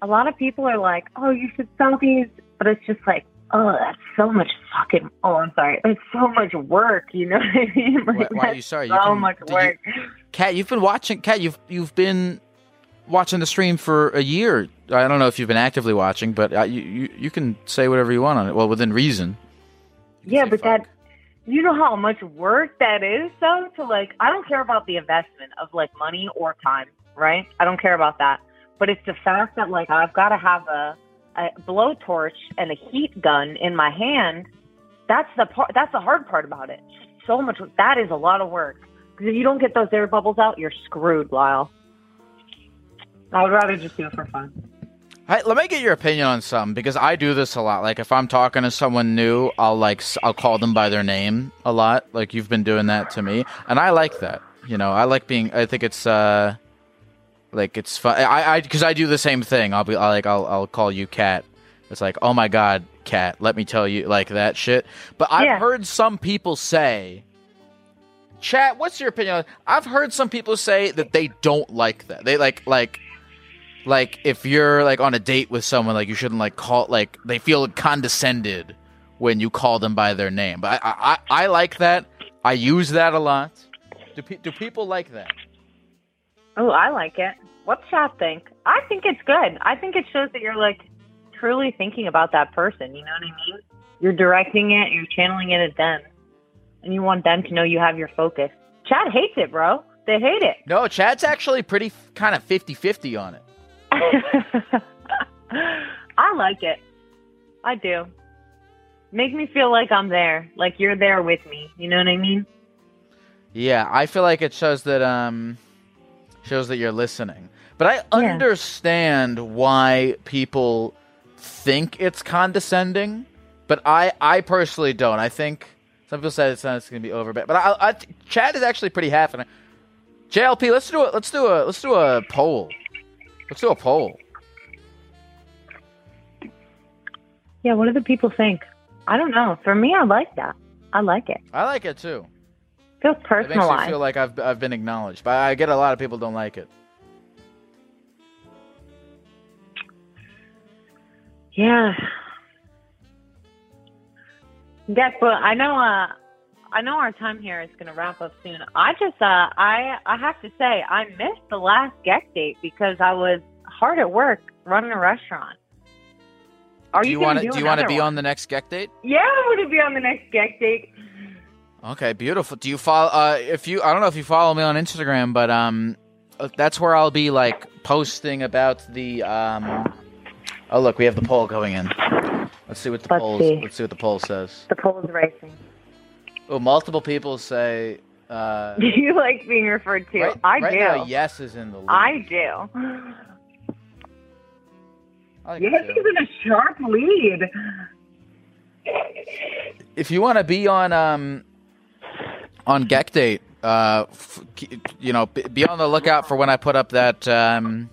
a lot of people are like, "Oh, you should sell these," but it's just like, "Oh, that's so much fucking." Oh, I'm sorry, it's so much work. You know what I mean? Like, Why, why are you sorry? So you can, much did you- work. Kat, you've been watching. Kat, you've you've been watching the stream for a year. I don't know if you've been actively watching, but uh, you, you you can say whatever you want on it. Well, within reason. Yeah, but that, you know how much work that is, though. To like, I don't care about the investment of like money or time, right? I don't care about that. But it's the fact that like I've got to have a a blowtorch and a heat gun in my hand. That's the part. That's the hard part about it. So much. That is a lot of work. Because if you don't get those air bubbles out, you're screwed, Lyle. I would rather just do it for fun. Hey, let me get your opinion on something because I do this a lot. Like if I'm talking to someone new, I'll like I'll call them by their name a lot. Like you've been doing that to me, and I like that. You know, I like being. I think it's uh, like it's fun. I I because I do the same thing. I'll be I like I'll I'll call you Cat. It's like oh my god, Cat. Let me tell you like that shit. But I've Yeah. heard some people say. Chat, what's your opinion? I've heard some people say that they don't like that. They like like like if you're like on a date with someone like you shouldn't like call like they feel condescended when you call them by their name but i i, I like that i use that a lot do, pe- do people like that Oh, I like it. What's chat think? I think it's good. I think it shows that you're like truly thinking about that person. You know what I mean? You're directing it, you're channeling it at them, and you want them to know you have your focus. chad hates it, bro. They hate it. no chad's actually pretty f- kind of 50-50 on it I like it. I do. Make me feel like I'm there, like you're there with me. You know what I mean? yeah i feel like it shows that um shows that you're listening but i understand why people think it's condescending but i i personally don't i think some people say it's, it's going to be over but I, I chad is actually pretty half and jlp let's do it let's do a let's do a poll let's do a poll Yeah. What do the people think? I don't know. For me, I like that. I like it. i like it too Feels it makes me feel like i've, I've been acknowledged but i get a lot of people don't like it Yeah. Yes, but I know. Uh, I know our time here is going to wrap up soon. I just, uh, I, I have to say, I missed the last Geck date because I was hard at work running a restaurant. Are do you, you want to? do Do you want to be one? on the next Geck date? Yeah, I'm going to be on the next Geck date. Okay, beautiful. Do you follow? Uh, if you, I don't know if you follow me on Instagram, but um, uh, that's where I'll be like posting about the um. Oh look, we have the poll going in. Let's see what the poll. Let's see what the poll says. The poll is racing. Oh, multiple people say. Uh, Do you like being referred to? right, I right do. now, yes is in the lead. I do. I like Yes, he's in a sharp lead. If you want to be on um on Geck Date, uh, f- you know, be- be on the lookout for when I put up that um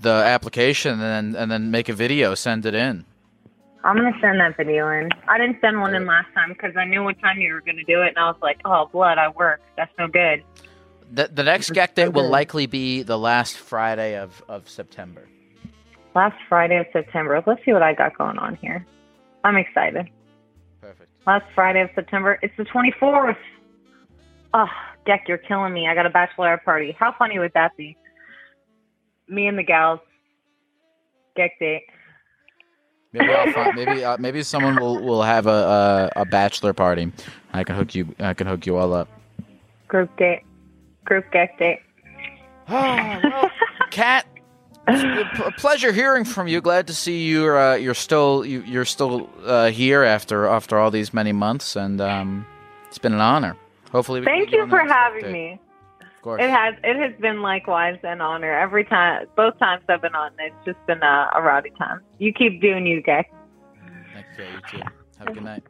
the application and then and then make a video, send it in. I'm gonna send that video in. I didn't send one in last time because I knew what time you were gonna do it, and I was like, "Oh, blood, I work. That's no good." The, the next Geck Date will likely be the last Friday of, of September. Last Friday of September. Let's see what I got going on here. I'm excited. Perfect. Last Friday of September. It's the 24th. Oh, Deck, you're killing me. I got a bachelorette party. How funny would that be? Me and the gals. Geck date. Maybe I'll find, maybe uh, maybe someone will, will have a, a a bachelor party. I can hook you I can hook you all up. Group date. Group Geck date. Kat, it's a pleasure hearing from you. Glad to see you're uh, you're still you, you're still uh, here after after all these many months, and um, it's been an honor. Hopefully, we Thank get you for having update. me. Of course. It has it has been likewise an honor. Every time, both times I've been on, it's just been a, a rowdy time. You keep doing you, Gag. Thank you. You too. Have a good night.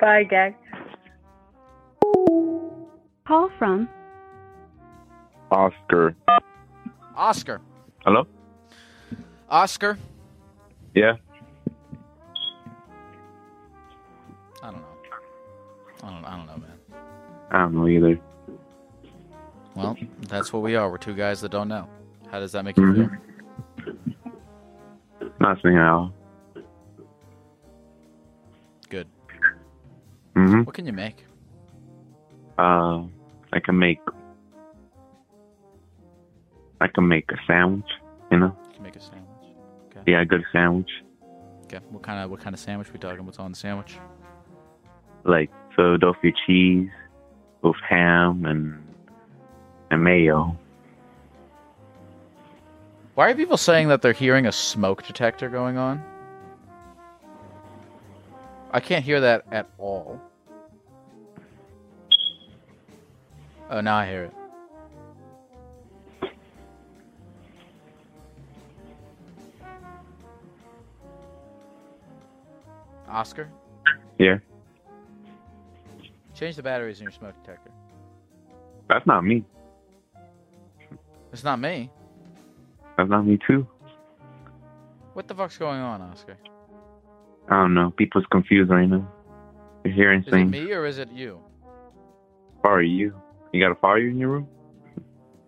Bye, Gag. Call from Oscar. Oscar. Hello? Oscar. Yeah. I don't know. I don't. I don't know, man. I don't know either. Well, that's what we are. We're two guys that don't know. How does that make you feel? Nothing at all. Good. Mm-hmm. What can you make? Uh, I can make. I can make a sandwich. You know. You can make a sandwich. Okay. Yeah, a good sandwich, Okay. What kind of what kind of sandwich we talking? What's on the sandwich? like Philadelphia cheese with ham and and mayo. Why are people saying that they're hearing a smoke detector going on? I can't hear that at all. Oh, now I hear it. Oscar, Yeah, change the batteries in your smoke detector. that's not me. It's not me. That's not me too. What the fuck's going on, Oscar? I don't know. People's confused right now. They're hearing Is it things. me or is it you? Fire you. You got a fire in your room?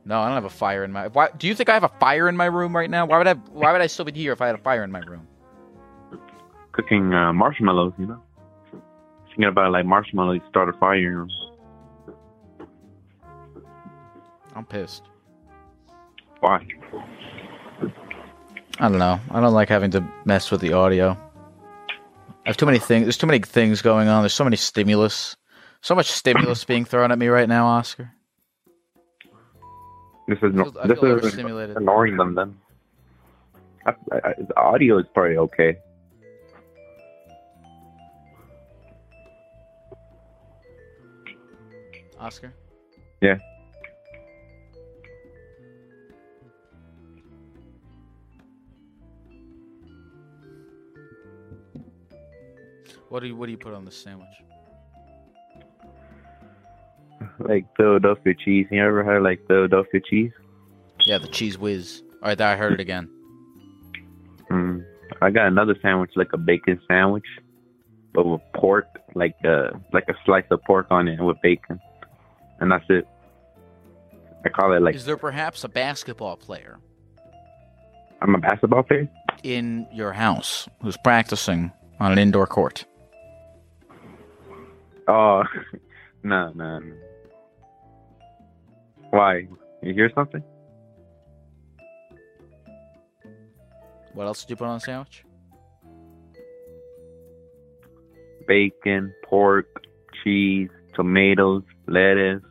No, I don't have a fire in my. Why do you think I have a fire in my room right now? Why would I? Why would I still be here if I had a fire in my room? Cooking uh, marshmallows, you know. Thinking about like marshmallows, start a fire in your. I'm pissed. Why? I don't know. I don't like having to mess with the audio. I have too many things. There's too many things going on. There's so many stimulus. So much stimulus being thrown at me right now, Oscar. This is no, this is annoying them. Then I, I- the audio is probably okay. Oscar. Yeah. What do you What do you put on the sandwich? Like Philadelphia cheese. You ever heard like Philadelphia cheese? Yeah, the Cheez Whiz. All right, I heard it again. Mm. I got another sandwich, like a bacon sandwich, but with pork, like uh, like a slice of pork on it with bacon, and that's it. I call it like Is there perhaps a basketball player I'm a basketball player. in your house who's practicing on an indoor court? Oh, no, no, no. Why? You hear something? What else did you put on the sandwich? Bacon, pork, cheese, tomatoes, lettuce,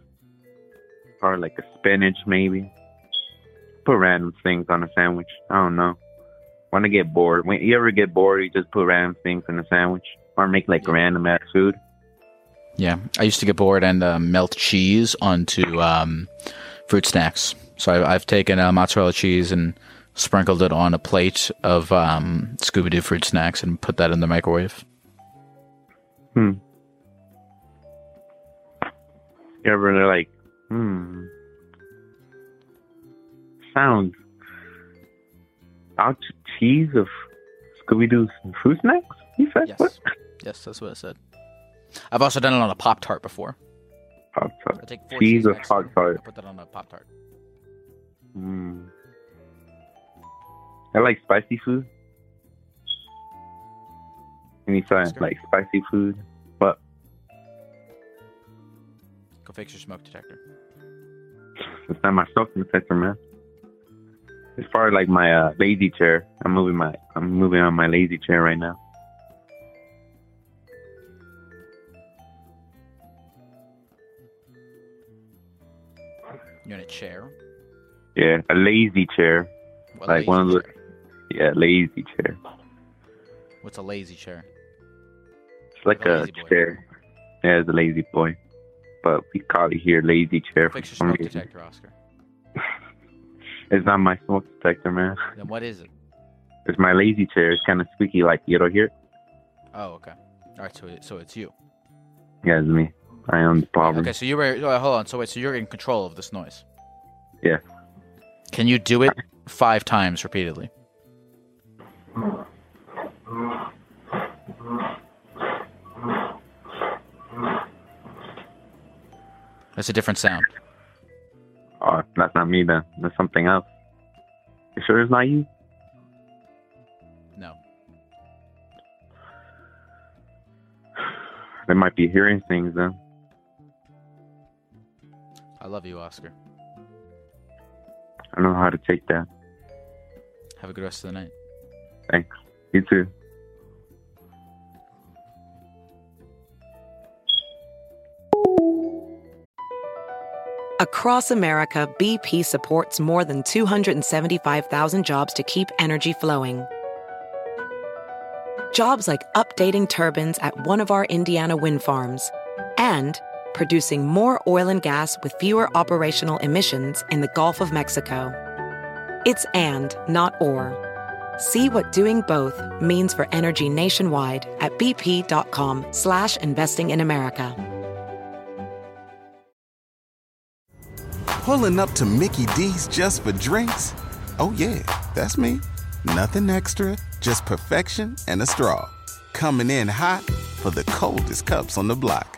or like a spinach maybe. Put random things on a sandwich. I don't know. When I get bored, when you ever get bored, you just put random things in a sandwich, or make like random ass food. Yeah, I used to get bored and uh, melt cheese onto um, fruit snacks. So I, I've taken uh, mozzarella cheese and sprinkled it on a plate of um, Scooby Doo fruit snacks and put that in the microwave. Hmm. You ever like, hmm. Sounds. Out cheese of Scooby Doo's fruit snacks? You said Yes. what? Yes, that's what I said. I've also done it on a Pop Tart before. Pop tart. I take four Cheese of Pop tart. I put that on a Pop Tart. Hmm. I like spicy food. Any Anytime, like spicy food. What? Go fix your smoke detector. It's not my smoke detector, man. It's of like my uh, lazy chair. I'm moving my I'm moving on my lazy chair right now. You're in a chair. Yeah, a lazy chair. What like lazy one of the yeah, lazy chair. What's a lazy chair? It's like A a chair. Yeah, it's a lazy boy. But we call it here lazy chair for Fix your smoke detector, Oscar. It's not my smoke detector, man. Then what is it? It's my lazy chair. It's kind of squeaky, like you don't hear it. Oh, okay. All right, so so it's you. Yeah, it's me. I am the problem. Okay, so you were. oh, hold on. So wait, so you're in control of this noise. Yeah. Can you do it five times repeatedly? That's a different sound. Oh, that's not me then. That's something else. You sure it's not you? No. They might be hearing things then. I love you, Oscar. I don't know how to take that. Have a good rest of the night. Thanks. You too. Across America, BP supports more than 275,000 jobs to keep energy flowing. Jobs like updating turbines at one of our Indiana wind farms and producing more oil and gas with fewer operational emissions in the Gulf of Mexico. It's and, not or. See what doing both means for energy nationwide at bp.com slash investing in America. Pulling up to Mickey D's just for drinks? Oh, yeah, that's me. Nothing extra, just perfection and a straw. Coming in hot for the coldest cups on the block.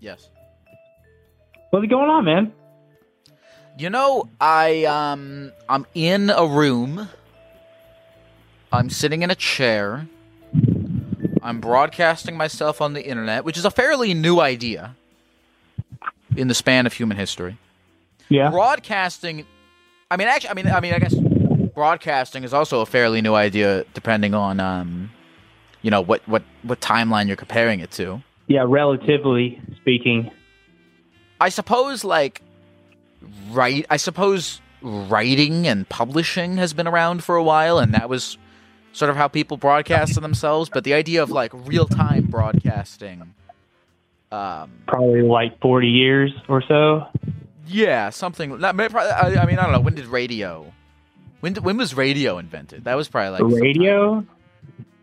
Yes. What's going on, man? You know, I um I'm in a room. I'm sitting in a chair. I'm broadcasting myself on the internet, which is a fairly new idea in the span of human history. Yeah. Broadcasting I mean actually I mean I mean I guess broadcasting is also a fairly new idea depending on um you know what what what timeline you're comparing it to. Yeah, relatively speaking. I suppose like right I suppose writing and publishing has been around for a while and that was sort of how people broadcast to themselves, but the idea of like real time broadcasting um Probably like 40 years or so. yeah, something not, maybe probably- I, I mean I don't know, when did radio when when was radio invented? That was probably like radio?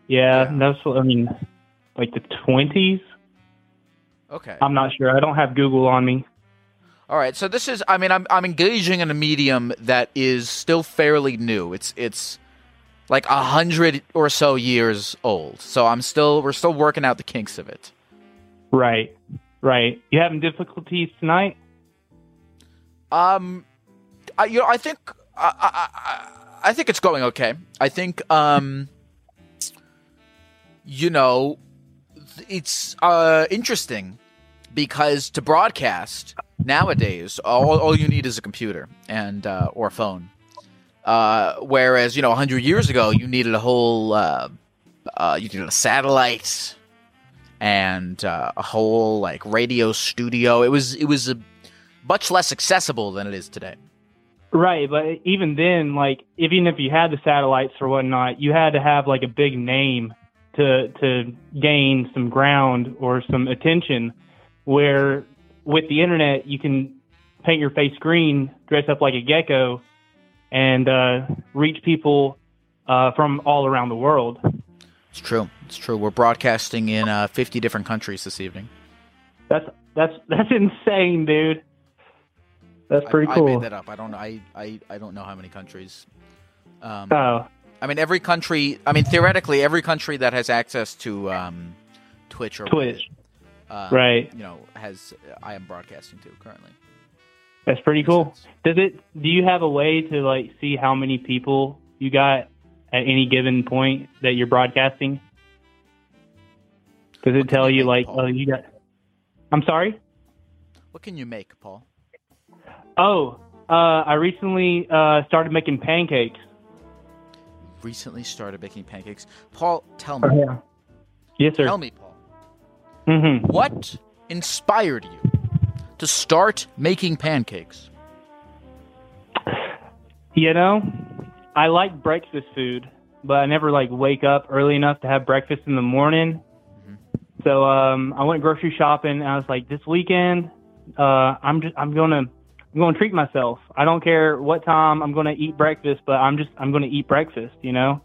Yeah, that's I mean. like the twenties. Okay. I'm not sure. I don't have Google on me. All right, so this is I mean I'm I'm engaging in a medium that is still fairly new. It's it's like a hundred or so years old. So I'm still we're still working out the kinks of it. Right. Right. You having difficulties tonight? Um, I you know I think I I, I, I think it's going okay. I think um, you know, it's uh interesting because to broadcast nowadays all, all you need is a computer and uh, or a phone. Uh, whereas you know 100 years ago you needed a whole uh, uh, you needed a satellite and uh, a whole like radio studio. It was it was a, much less accessible than it is today. Right, but even then, like even if you had the satellites or whatnot, you had to have like a big name to to gain some ground or some attention. Where with the internet, you can paint your face green, dress up like a gecko, and uh, reach people uh, from all around the world. It's true. It's true. We're broadcasting in uh, 50 different countries this evening. That's that's that's insane, dude. That's pretty I, cool. I made that up. I don't. I, I, I don't know how many countries. Um, Oh. I mean, every country. I mean, theoretically, every country that has access to um, Twitch or Twitch. uh, Right. You know, has I am broadcasting to currently. That's pretty cool. Does it? Do you have a way to like see how many people you got at any given point that you're broadcasting? Does it tell you like, oh, you got? I'm sorry. What can you make, Paul? Oh, uh, I recently uh, started making pancakes. Recently started making pancakes. Paul, tell me. Oh, yeah. Yes, sir. Tell me, Paul. Mm-hmm. What inspired you to start making pancakes? You know, I like breakfast food, but I never like wake up early enough to have breakfast in the morning. So um, I went grocery shopping. And I was like, this weekend, uh, I'm just I'm gonna I'm gonna treat myself. I don't care what time I'm gonna eat breakfast, but I'm just I'm gonna eat breakfast, you know.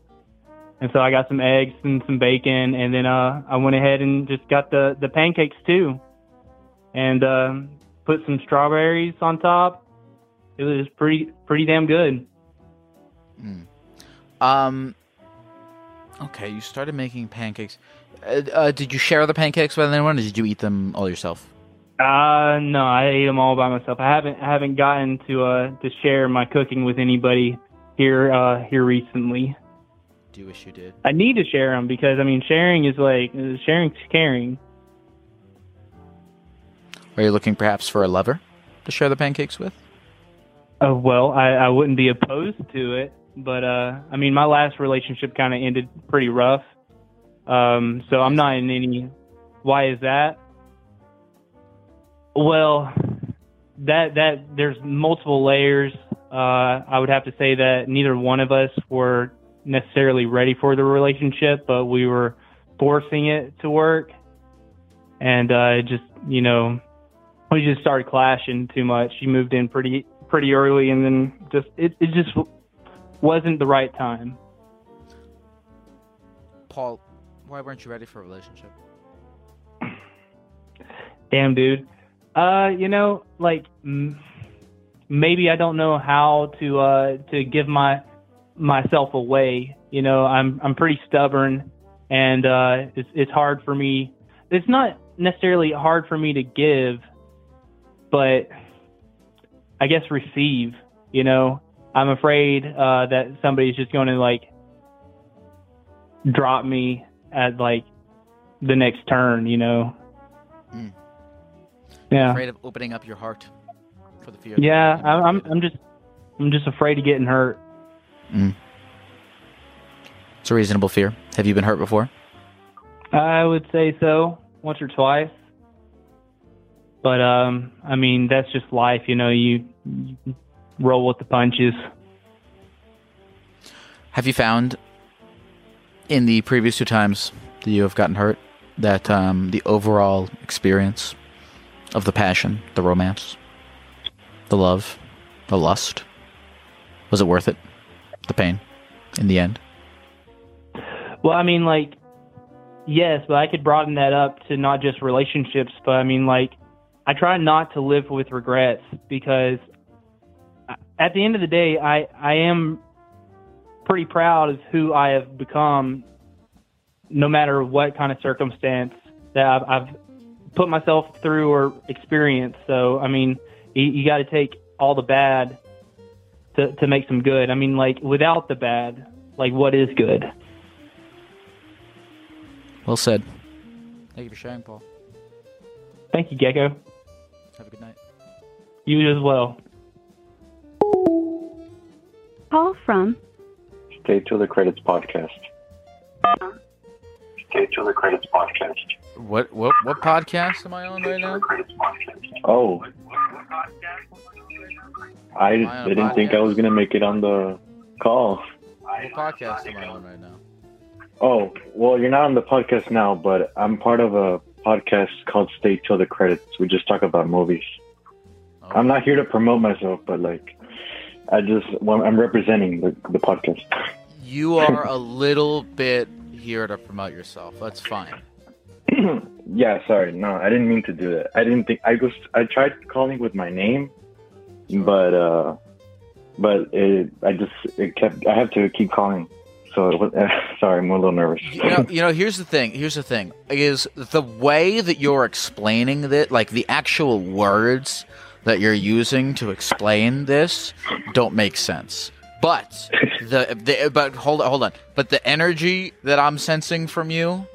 And so I got some eggs and some bacon, and then uh, I went ahead and just got the the pancakes too, and um, put some strawberries on top. It was pretty pretty damn good. Um. Okay, you started making pancakes. Uh, uh, did you share the pancakes with anyone, or did you eat them all yourself? Uh, no, I ate them all by myself. I haven't I haven't gotten to uh to share my cooking with anybody here uh here recently. Do you wish you did? I need to share them because I mean sharing is like sharing's caring. Are you looking perhaps for a lover to share the pancakes with? Uh, well, I I wouldn't be opposed to it, but uh I mean my last relationship kind of ended pretty rough. Um, so I'm not in any. Why is that? Well, that that there's multiple layers. Uh, I would have to say that neither one of us were necessarily ready for the relationship, but we were forcing it to work, and uh, it just you know we just started clashing too much. She moved in pretty pretty early, and then just it it just wasn't the right time. Paul, why weren't you ready for a relationship? Damn, dude. Uh, you know, like m- maybe I don't know how to uh to give my myself away. You know, I'm I'm pretty stubborn, and uh, it's it's hard for me. It's not necessarily hard for me to give, but I guess receive. You know, I'm afraid uh, that somebody's just going to like drop me at like the next turn. You know. Mm. Yeah. Afraid of opening up your heart for the fear. Yeah, I'm, I'm just I'm just afraid of getting hurt. Mm. It's a reasonable fear. Have you been hurt before? I would say so, once or twice. But um, I mean that's just life, you know. You, you roll with the punches. Have you found in the previous two times that you have gotten hurt that um, the overall experience of the passion, the romance, the love, the lust, was it worth it? The pain in the end? Well, I mean, like yes, but I could broaden that up to not just relationships, but I mean, like, I try not to live with regrets because at the end of the day, I, I am pretty proud of who I have become, no matter what kind of circumstance that I've, I've put myself through or experienced. So, I mean, you, you got to take all the bad to, to make some good. I mean, like, without the bad, like, what is good? Well said. Thank you for sharing, Paul. Thank you, Gecko. Have a good night. You as well. Call from Stay till the credits podcast. Uh-huh. Stay till the credits podcast. What what what podcast am I on right now? Oh, I I didn't think I was gonna make it on the call. What podcast am I on right now? Oh, well, you're not on the podcast now, but I'm part of a podcast called Stay Till the Credits. We just talk about movies. Oh. I'm not here to promote myself, but like, I just well, I'm representing the, the podcast. You are a little bit here to promote yourself. That's fine. yeah, sorry, no, I didn't mean to do that. I didn't think I was. I tried calling with my name, but uh, but it, I just it kept. I have to keep calling. So it was, sorry, I'm a little nervous. You know, you know, here's the thing. Here's the thing: is the way that you're explaining that, like the actual words that you're using to explain this, don't make sense. But the, the but hold on, hold on. But the energy that I'm sensing from you,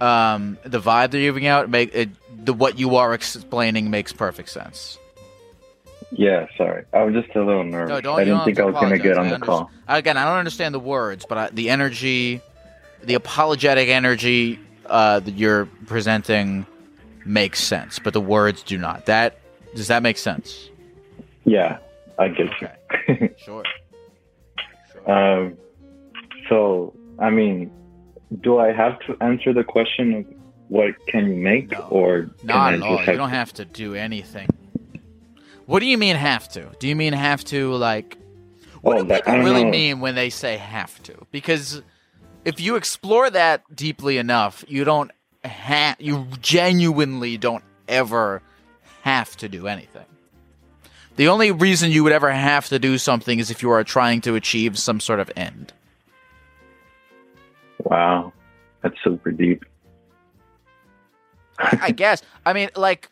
um, the vibe that you're giving out, make it, the what you are explaining makes perfect sense. Yeah, sorry. I was just a little nervous. No. I didn't think I was going to get on I the call. Again, I don't understand the words, but I, the energy, the apologetic energy uh, that you're presenting makes sense, but the words do not. That does that make sense? Yeah, I get you. Sure. Um, so, I mean, do I have to answer the question of what can you make, or can Not at all. just You don't have to do anything. What do you mean have to? Do you mean have to like? What Oh, do people don't really know. mean when they say have to? Because if you explore that deeply enough, you don't ha- you genuinely don't ever have to do anything. The only reason you would ever have to do something is if you are trying to achieve some sort of end. Wow, that's super deep. I, guess. I mean, like,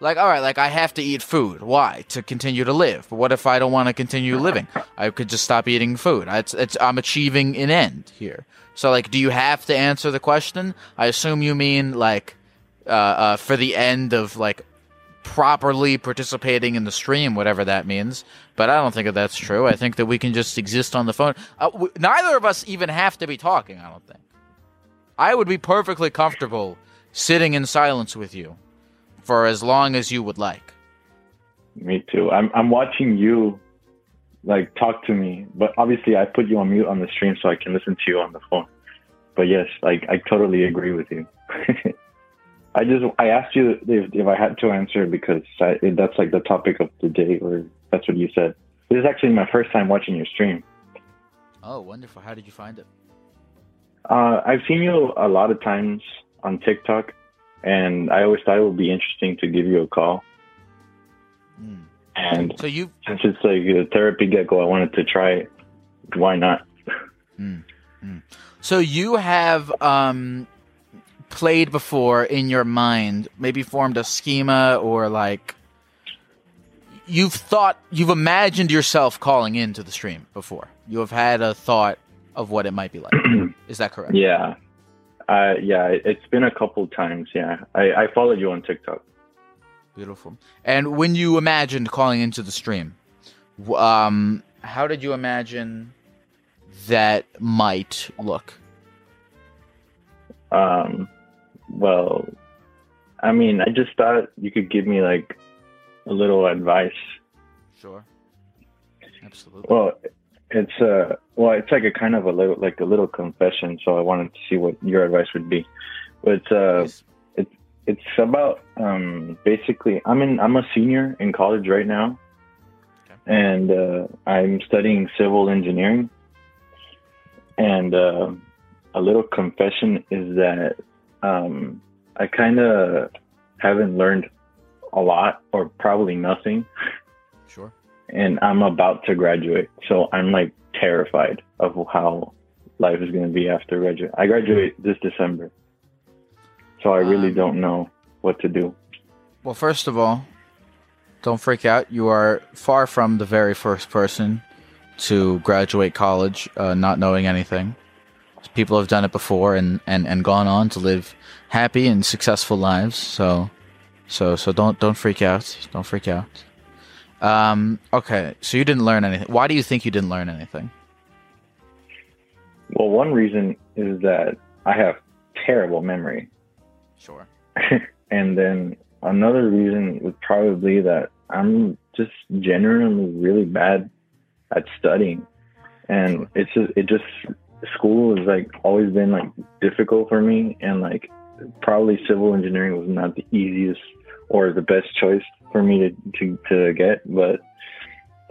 like, all right, like I have to eat food. Why? To continue to live. But what if I don't want to continue living? I could just stop eating food. It's, it's, I'm achieving an end here. So, like, do you have to answer the question? I assume you mean like, uh, uh, for the end of like properly participating in the stream, whatever that means. But I don't think that that's true. I think that we can just exist on the phone. Uh, w- neither of us even have to be talking. I don't think. I would be perfectly comfortable sitting in silence with you for as long as you would like. Me too. I'm I'm watching you like talk to me, but obviously I put you on mute on the stream so I can listen to you on the phone. But yes, like I totally agree with you. I just I asked you if, if I had to answer because I, that's like the topic of the day, or that's what you said. This is actually my first time watching your stream. Oh, wonderful. How did you find it? Uh, I've seen you a lot of times on TikTok, and I always thought it would be interesting to give you a call. And So you since it's like a therapy gecko, I wanted to try it. Why not? So you have um played before in your mind, maybe formed a schema or like you've thought you've imagined yourself calling into the stream before. You have had a thought of what it might be like. Is that correct? Yeah. Uh, yeah, it- it's been a couple times. Yeah, I, I followed you on TikTok. Beautiful. And when you imagined calling into the stream, um, how did you imagine that might look? Um, well, I mean, I just thought you could give me like a little advice. Sure. Absolutely. Well, it's uh, well, it's like a kind of a little like a little confession. So I wanted to see what your advice would be. But it's uh, it's it's about um, basically I'm in I'm a senior in college right now, and uh, I'm studying civil engineering. And uh, a little confession is that um, I kind of haven't learned a lot or probably nothing. Sure. And I'm about to graduate, so I'm like terrified of how life is going to be after graduate. I graduate this December, so I really Um, don't know what to do. Well, first of all, don't freak out. You are far from the very first person to graduate college uh, not knowing anything. People have done it before and, and, and gone on to live happy and successful lives. So, so so don't don't freak out. Don't freak out. Um, okay, so you didn't learn anything. Why do you think you didn't learn anything? Well, one reason is that I have terrible memory. Sure. and then another reason was probably that I'm just generally really bad at studying. And it's just, it just, school has like always been like difficult for me. And like probably civil engineering was not the easiest or the best choice for me to, to, to get. But,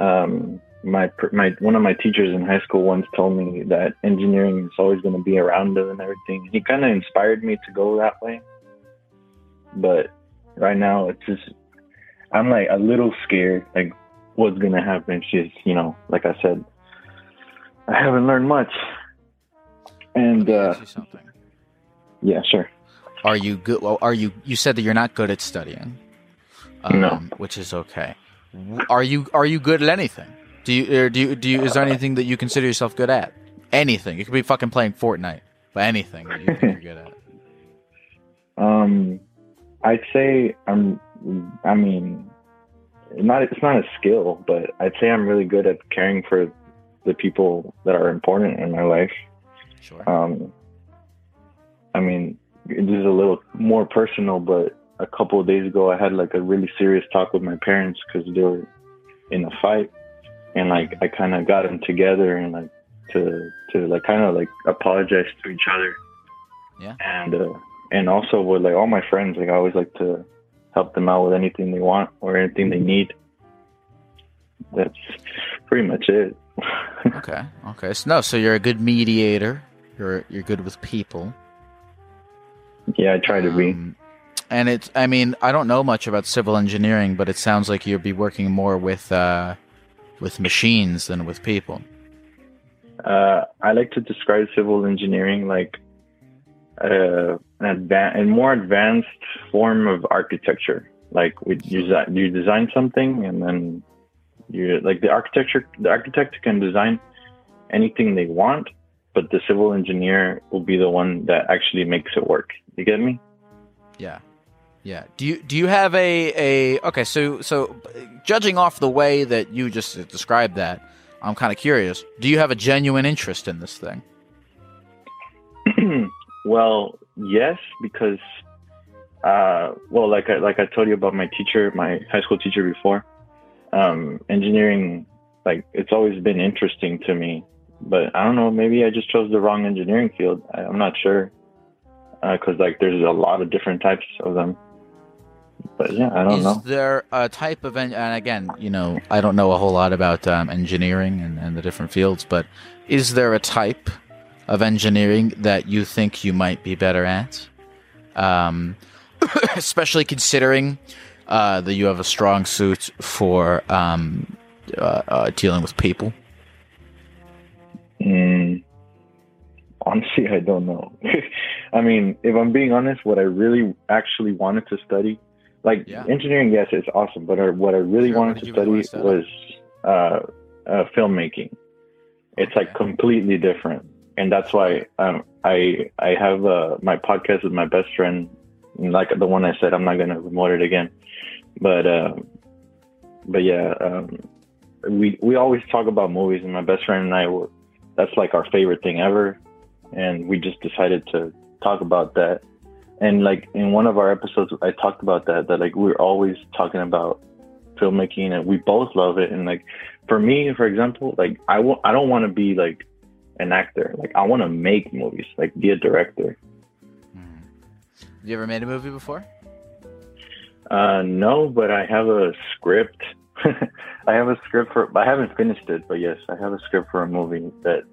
um, my my one of my teachers in high school once told me that engineering is always going to be around us and everything. He kind of inspired me to go that way. But right now, it's just I'm like a little scared, like what's going to happen. She's, you know, like I said, I haven't learned much. And uh, yeah, sure. Are you good? Well, are you? You said that you're not good at studying. Um, No. which is okay. Are you? Are you good at anything? Do you? Or do you? Do you? Is there anything that you consider yourself good at? Anything. You could be fucking playing Fortnite, but anything that you think you're good at. Um, I'd say I'm. I mean, not it's not a skill, but I'd say I'm really good at caring for the people that are important in my life. Sure. Um, I mean, this is a little more personal, but a couple of days ago, I had like a really serious talk with my parents because they were in a fight, and like I kind of got them together and like to to like kind of like apologize to each other Yeah. and uh, and also with like all my friends, like I always like to help them out with anything they want or anything they need. That's pretty much it. Okay. Okay. So no. So you're a good mediator. You're you're good with people. Yeah, I try to be. Um, And it's. I mean, I don't know much about civil engineering, but it sounds like you'll be working more with uh, with machines than with people. Uh, I like to describe civil engineering like uh, an adva- a more advanced form of architecture. Like we you, desi- you design something and then you like the architecture. The architect can design anything they want, but the civil engineer will be the one that actually makes it work. You get me? Yeah. Yeah. Do you do you have a a okay? So so judging off the way that you just described that, I'm kind of curious. Do you have a genuine interest in this thing? well, yes, because uh, well, like I like I told you about my teacher, my high school teacher before. Um, engineering, like it's always been interesting to me, but I don't know. Maybe I just chose the wrong engineering field. I, I'm not sure because like there's a lot of different types of them. But yeah, I don't Is know. Is there a type of en- and again, you know, I don't know a whole lot about um, engineering and, and the different fields, but is there a type of engineering that you think you might be better at? Um, especially considering uh, that you have a strong suit for um, uh, uh, dealing with people. Mm, honestly, I don't know. I mean, if I'm being honest, what I really actually wanted to study, like Yeah. engineering, yes, it's awesome, but what I really Sure, wanted to study was uh, uh, filmmaking. It's like completely different, and that's why um, I I have uh, my podcast with my best friend, like the one I said I'm not gonna promote it again, but uh, but yeah, um, we we always talk about movies, and my best friend and I were that's like our favorite thing ever. And we just decided to talk about that. And like in one of our episodes i talked about that that like we're always talking about filmmaking and we both love it. And like for me for example like i w- i don't want to be like an actor. Like i want to make movies like be a director. Have you ever made a movie before? uh no but i have a script i have a script for i haven't finished it but yes i have a script for a movie that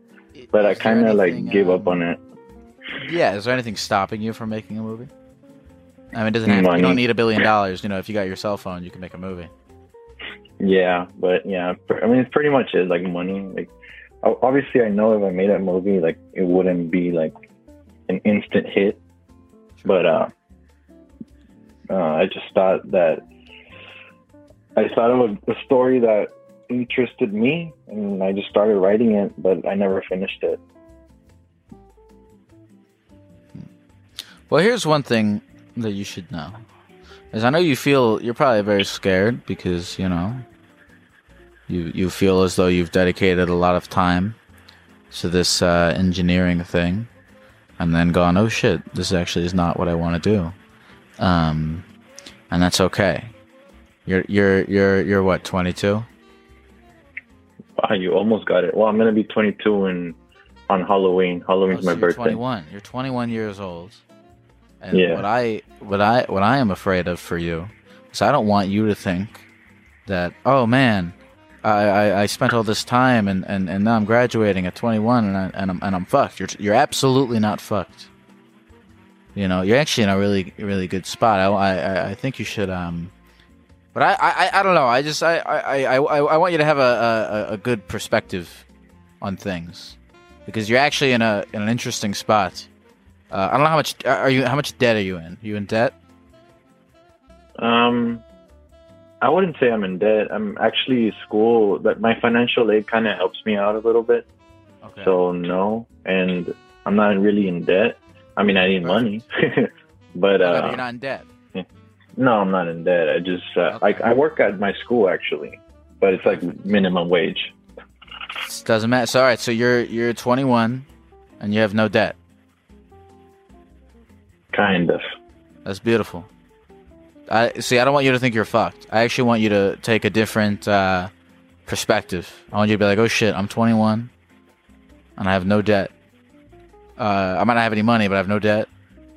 but i is there kind of like gave up um, on it Yeah, is there anything stopping you from making a movie? I mean, it doesn't have, you don't need a billion dollars. You know, if you got your cell phone, you can make a movie. Yeah, but yeah, I mean, it's pretty much it. Like money. Like obviously, I know if I made a movie, like it wouldn't be like an instant hit. But uh, uh, I just thought that I thought of a, a story that interested me, and I just started writing it, but I never finished it. Well, here's one thing that you should know. Is I know you feel you're probably very scared because, you know, you you feel as though you've dedicated a lot of time to this uh, engineering thing and then gone, "Oh shit, this actually is not what I want to do." Um and that's okay. You're you're you're you're what, 22? Wow, you almost got it. Well, I'm gonna be 22 in on Halloween. Halloween's Oh, so my you're birthday. 21. You're 21 years old. And Yeah. what I what I what I am afraid of for you is I don't want you to think that oh man, I, I, I spent all this time and, and, and now I'm graduating at 21 and I, and I'm and I'm fucked. You're you're absolutely not fucked. You know, you're actually in a really really good spot. I, I, I think you should um but I, I, I don't know. I just I, I, I, I want you to have a, a, a good perspective on things because you're actually in a in an interesting spot. Uh, I don't know how much are you. How much debt are you in? Are you in debt? Um, I wouldn't say I'm in debt. I'm actually school. That my financial aid kind of helps me out a little bit. Okay. So no, and I'm not really in debt. I mean, I need money, but Okay, uh, you're not in debt. No, I'm not in debt. I just uh, I I work at my school actually, but it's like minimum wage. It doesn't matter. So all right. So you're you're 21, and you have no debt. Kind of. That's beautiful. I see. I don't want you to think you're fucked. I actually want you to take a different uh, perspective. I want you to be like, "Oh shit, I'm 21, and I have no debt. Uh, I might not have any money, but I have no debt,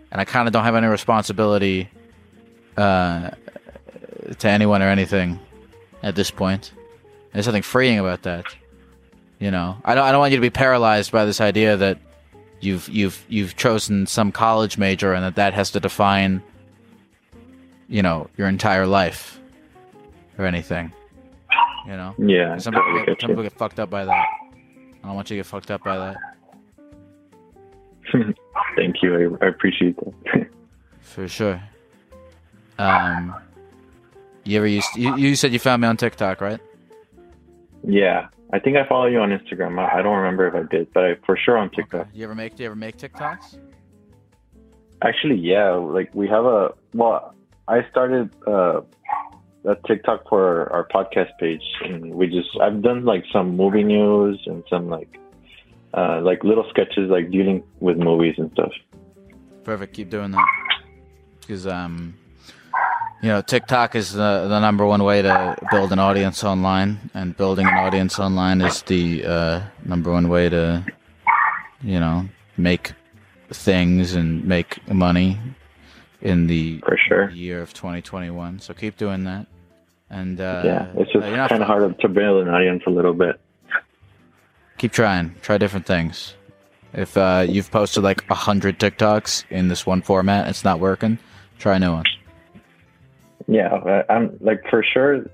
and I kind of don't have any responsibility uh, to anyone or anything at this point. There's something freeing about that. You know, I don't. I don't want you to be paralyzed by this idea that you've you've you've chosen some college major and that that has to define you know your entire life or anything you know Yeah, some totally people, get some people get fucked up by that i don't want you to get fucked up by that Thank you. I, I appreciate that. for sure um you ever used you, you said you found me on tiktok right yeah, I think I follow you on Instagram. I, I don't remember if I did, but I for sure on TikTok. you ever make do you ever make tiktoks Actually, yeah. Like we have a well, I started uh, a TikTok for our, our podcast page, and we just I've done like some movie news and some like uh, like little sketches like dealing with movies and stuff. perfect keep doing that because um you know tiktok is the, the number one way to build an audience online and building an audience online is the uh, number one way to you know make things and make money in the For sure. year of 2021 so keep doing that. And uh, yeah, it's just uh, kind of hard to build an audience a little bit. keep trying. Try different things. If uh, you've posted like a hundred tiktoks in this one format it's not working try a new one Yeah, I'm like for sure.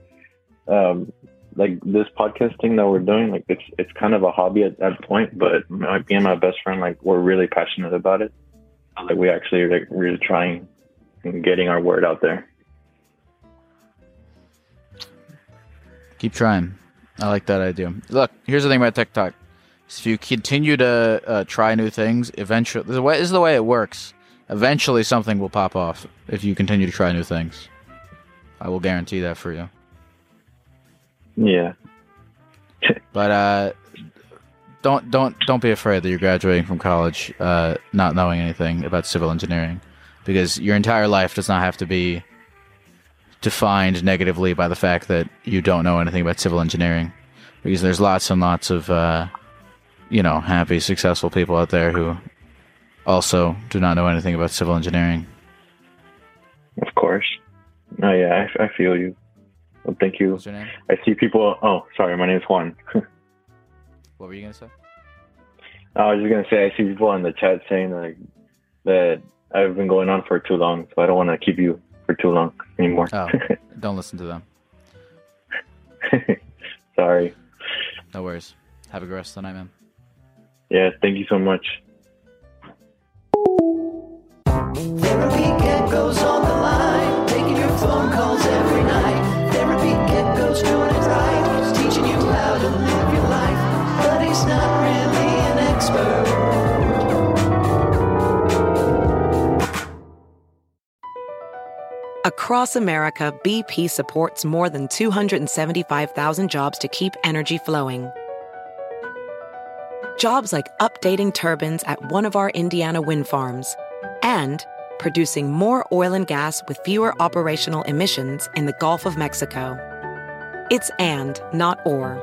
Um, like this podcast thing that we're doing, like it's it's kind of a hobby at that point, but my, me and my best friend, like we're really passionate about it. Like we actually like really trying and getting our word out there. Keep trying. I like that idea. Look, here's the thing about TikTok. If you continue to uh, try new things, eventually, the way, this is the way it works. Eventually, something will pop off if you continue to try new things. I will guarantee that for you. Yeah. But uh, don't don't don't be afraid that you're graduating from college uh, not knowing anything about civil engineering, because your entire life does not have to be defined negatively by the fact that you don't know anything about civil engineering. Because there's lots and lots of uh, you know happy, successful people out there who also do not know anything about civil engineering. Of course. Oh yeah, I, I feel you. Well, thank you. What's your name? I see people. Oh, sorry, my name is Juan. What were you gonna say? I was just gonna say I see people in the chat saying like that I've been going on for too long, so I don't want to keep you for too long anymore. Oh, don't listen to them. Sorry. No worries. Have a good rest of the night, man. Yeah, thank you so much. Phone calls every night. Therapy doing it right, he's teaching you how to live your life, but he's not really an expert. Across America, BP supports more than 275,000 jobs to keep energy flowing. Jobs like updating turbines at one of our Indiana wind farms and producing more oil and gas with fewer operational emissions in the Gulf of Mexico. It's and, not or.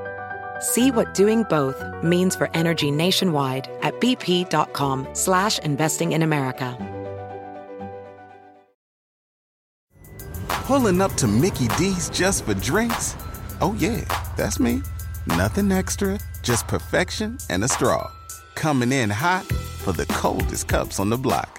See what doing both means for energy nationwide at bp.com slash investing in America. Pulling up to Mickey D's just for drinks? Oh, yeah, that's me. Nothing extra, just perfection and a straw. Coming in hot for the coldest cups on the block.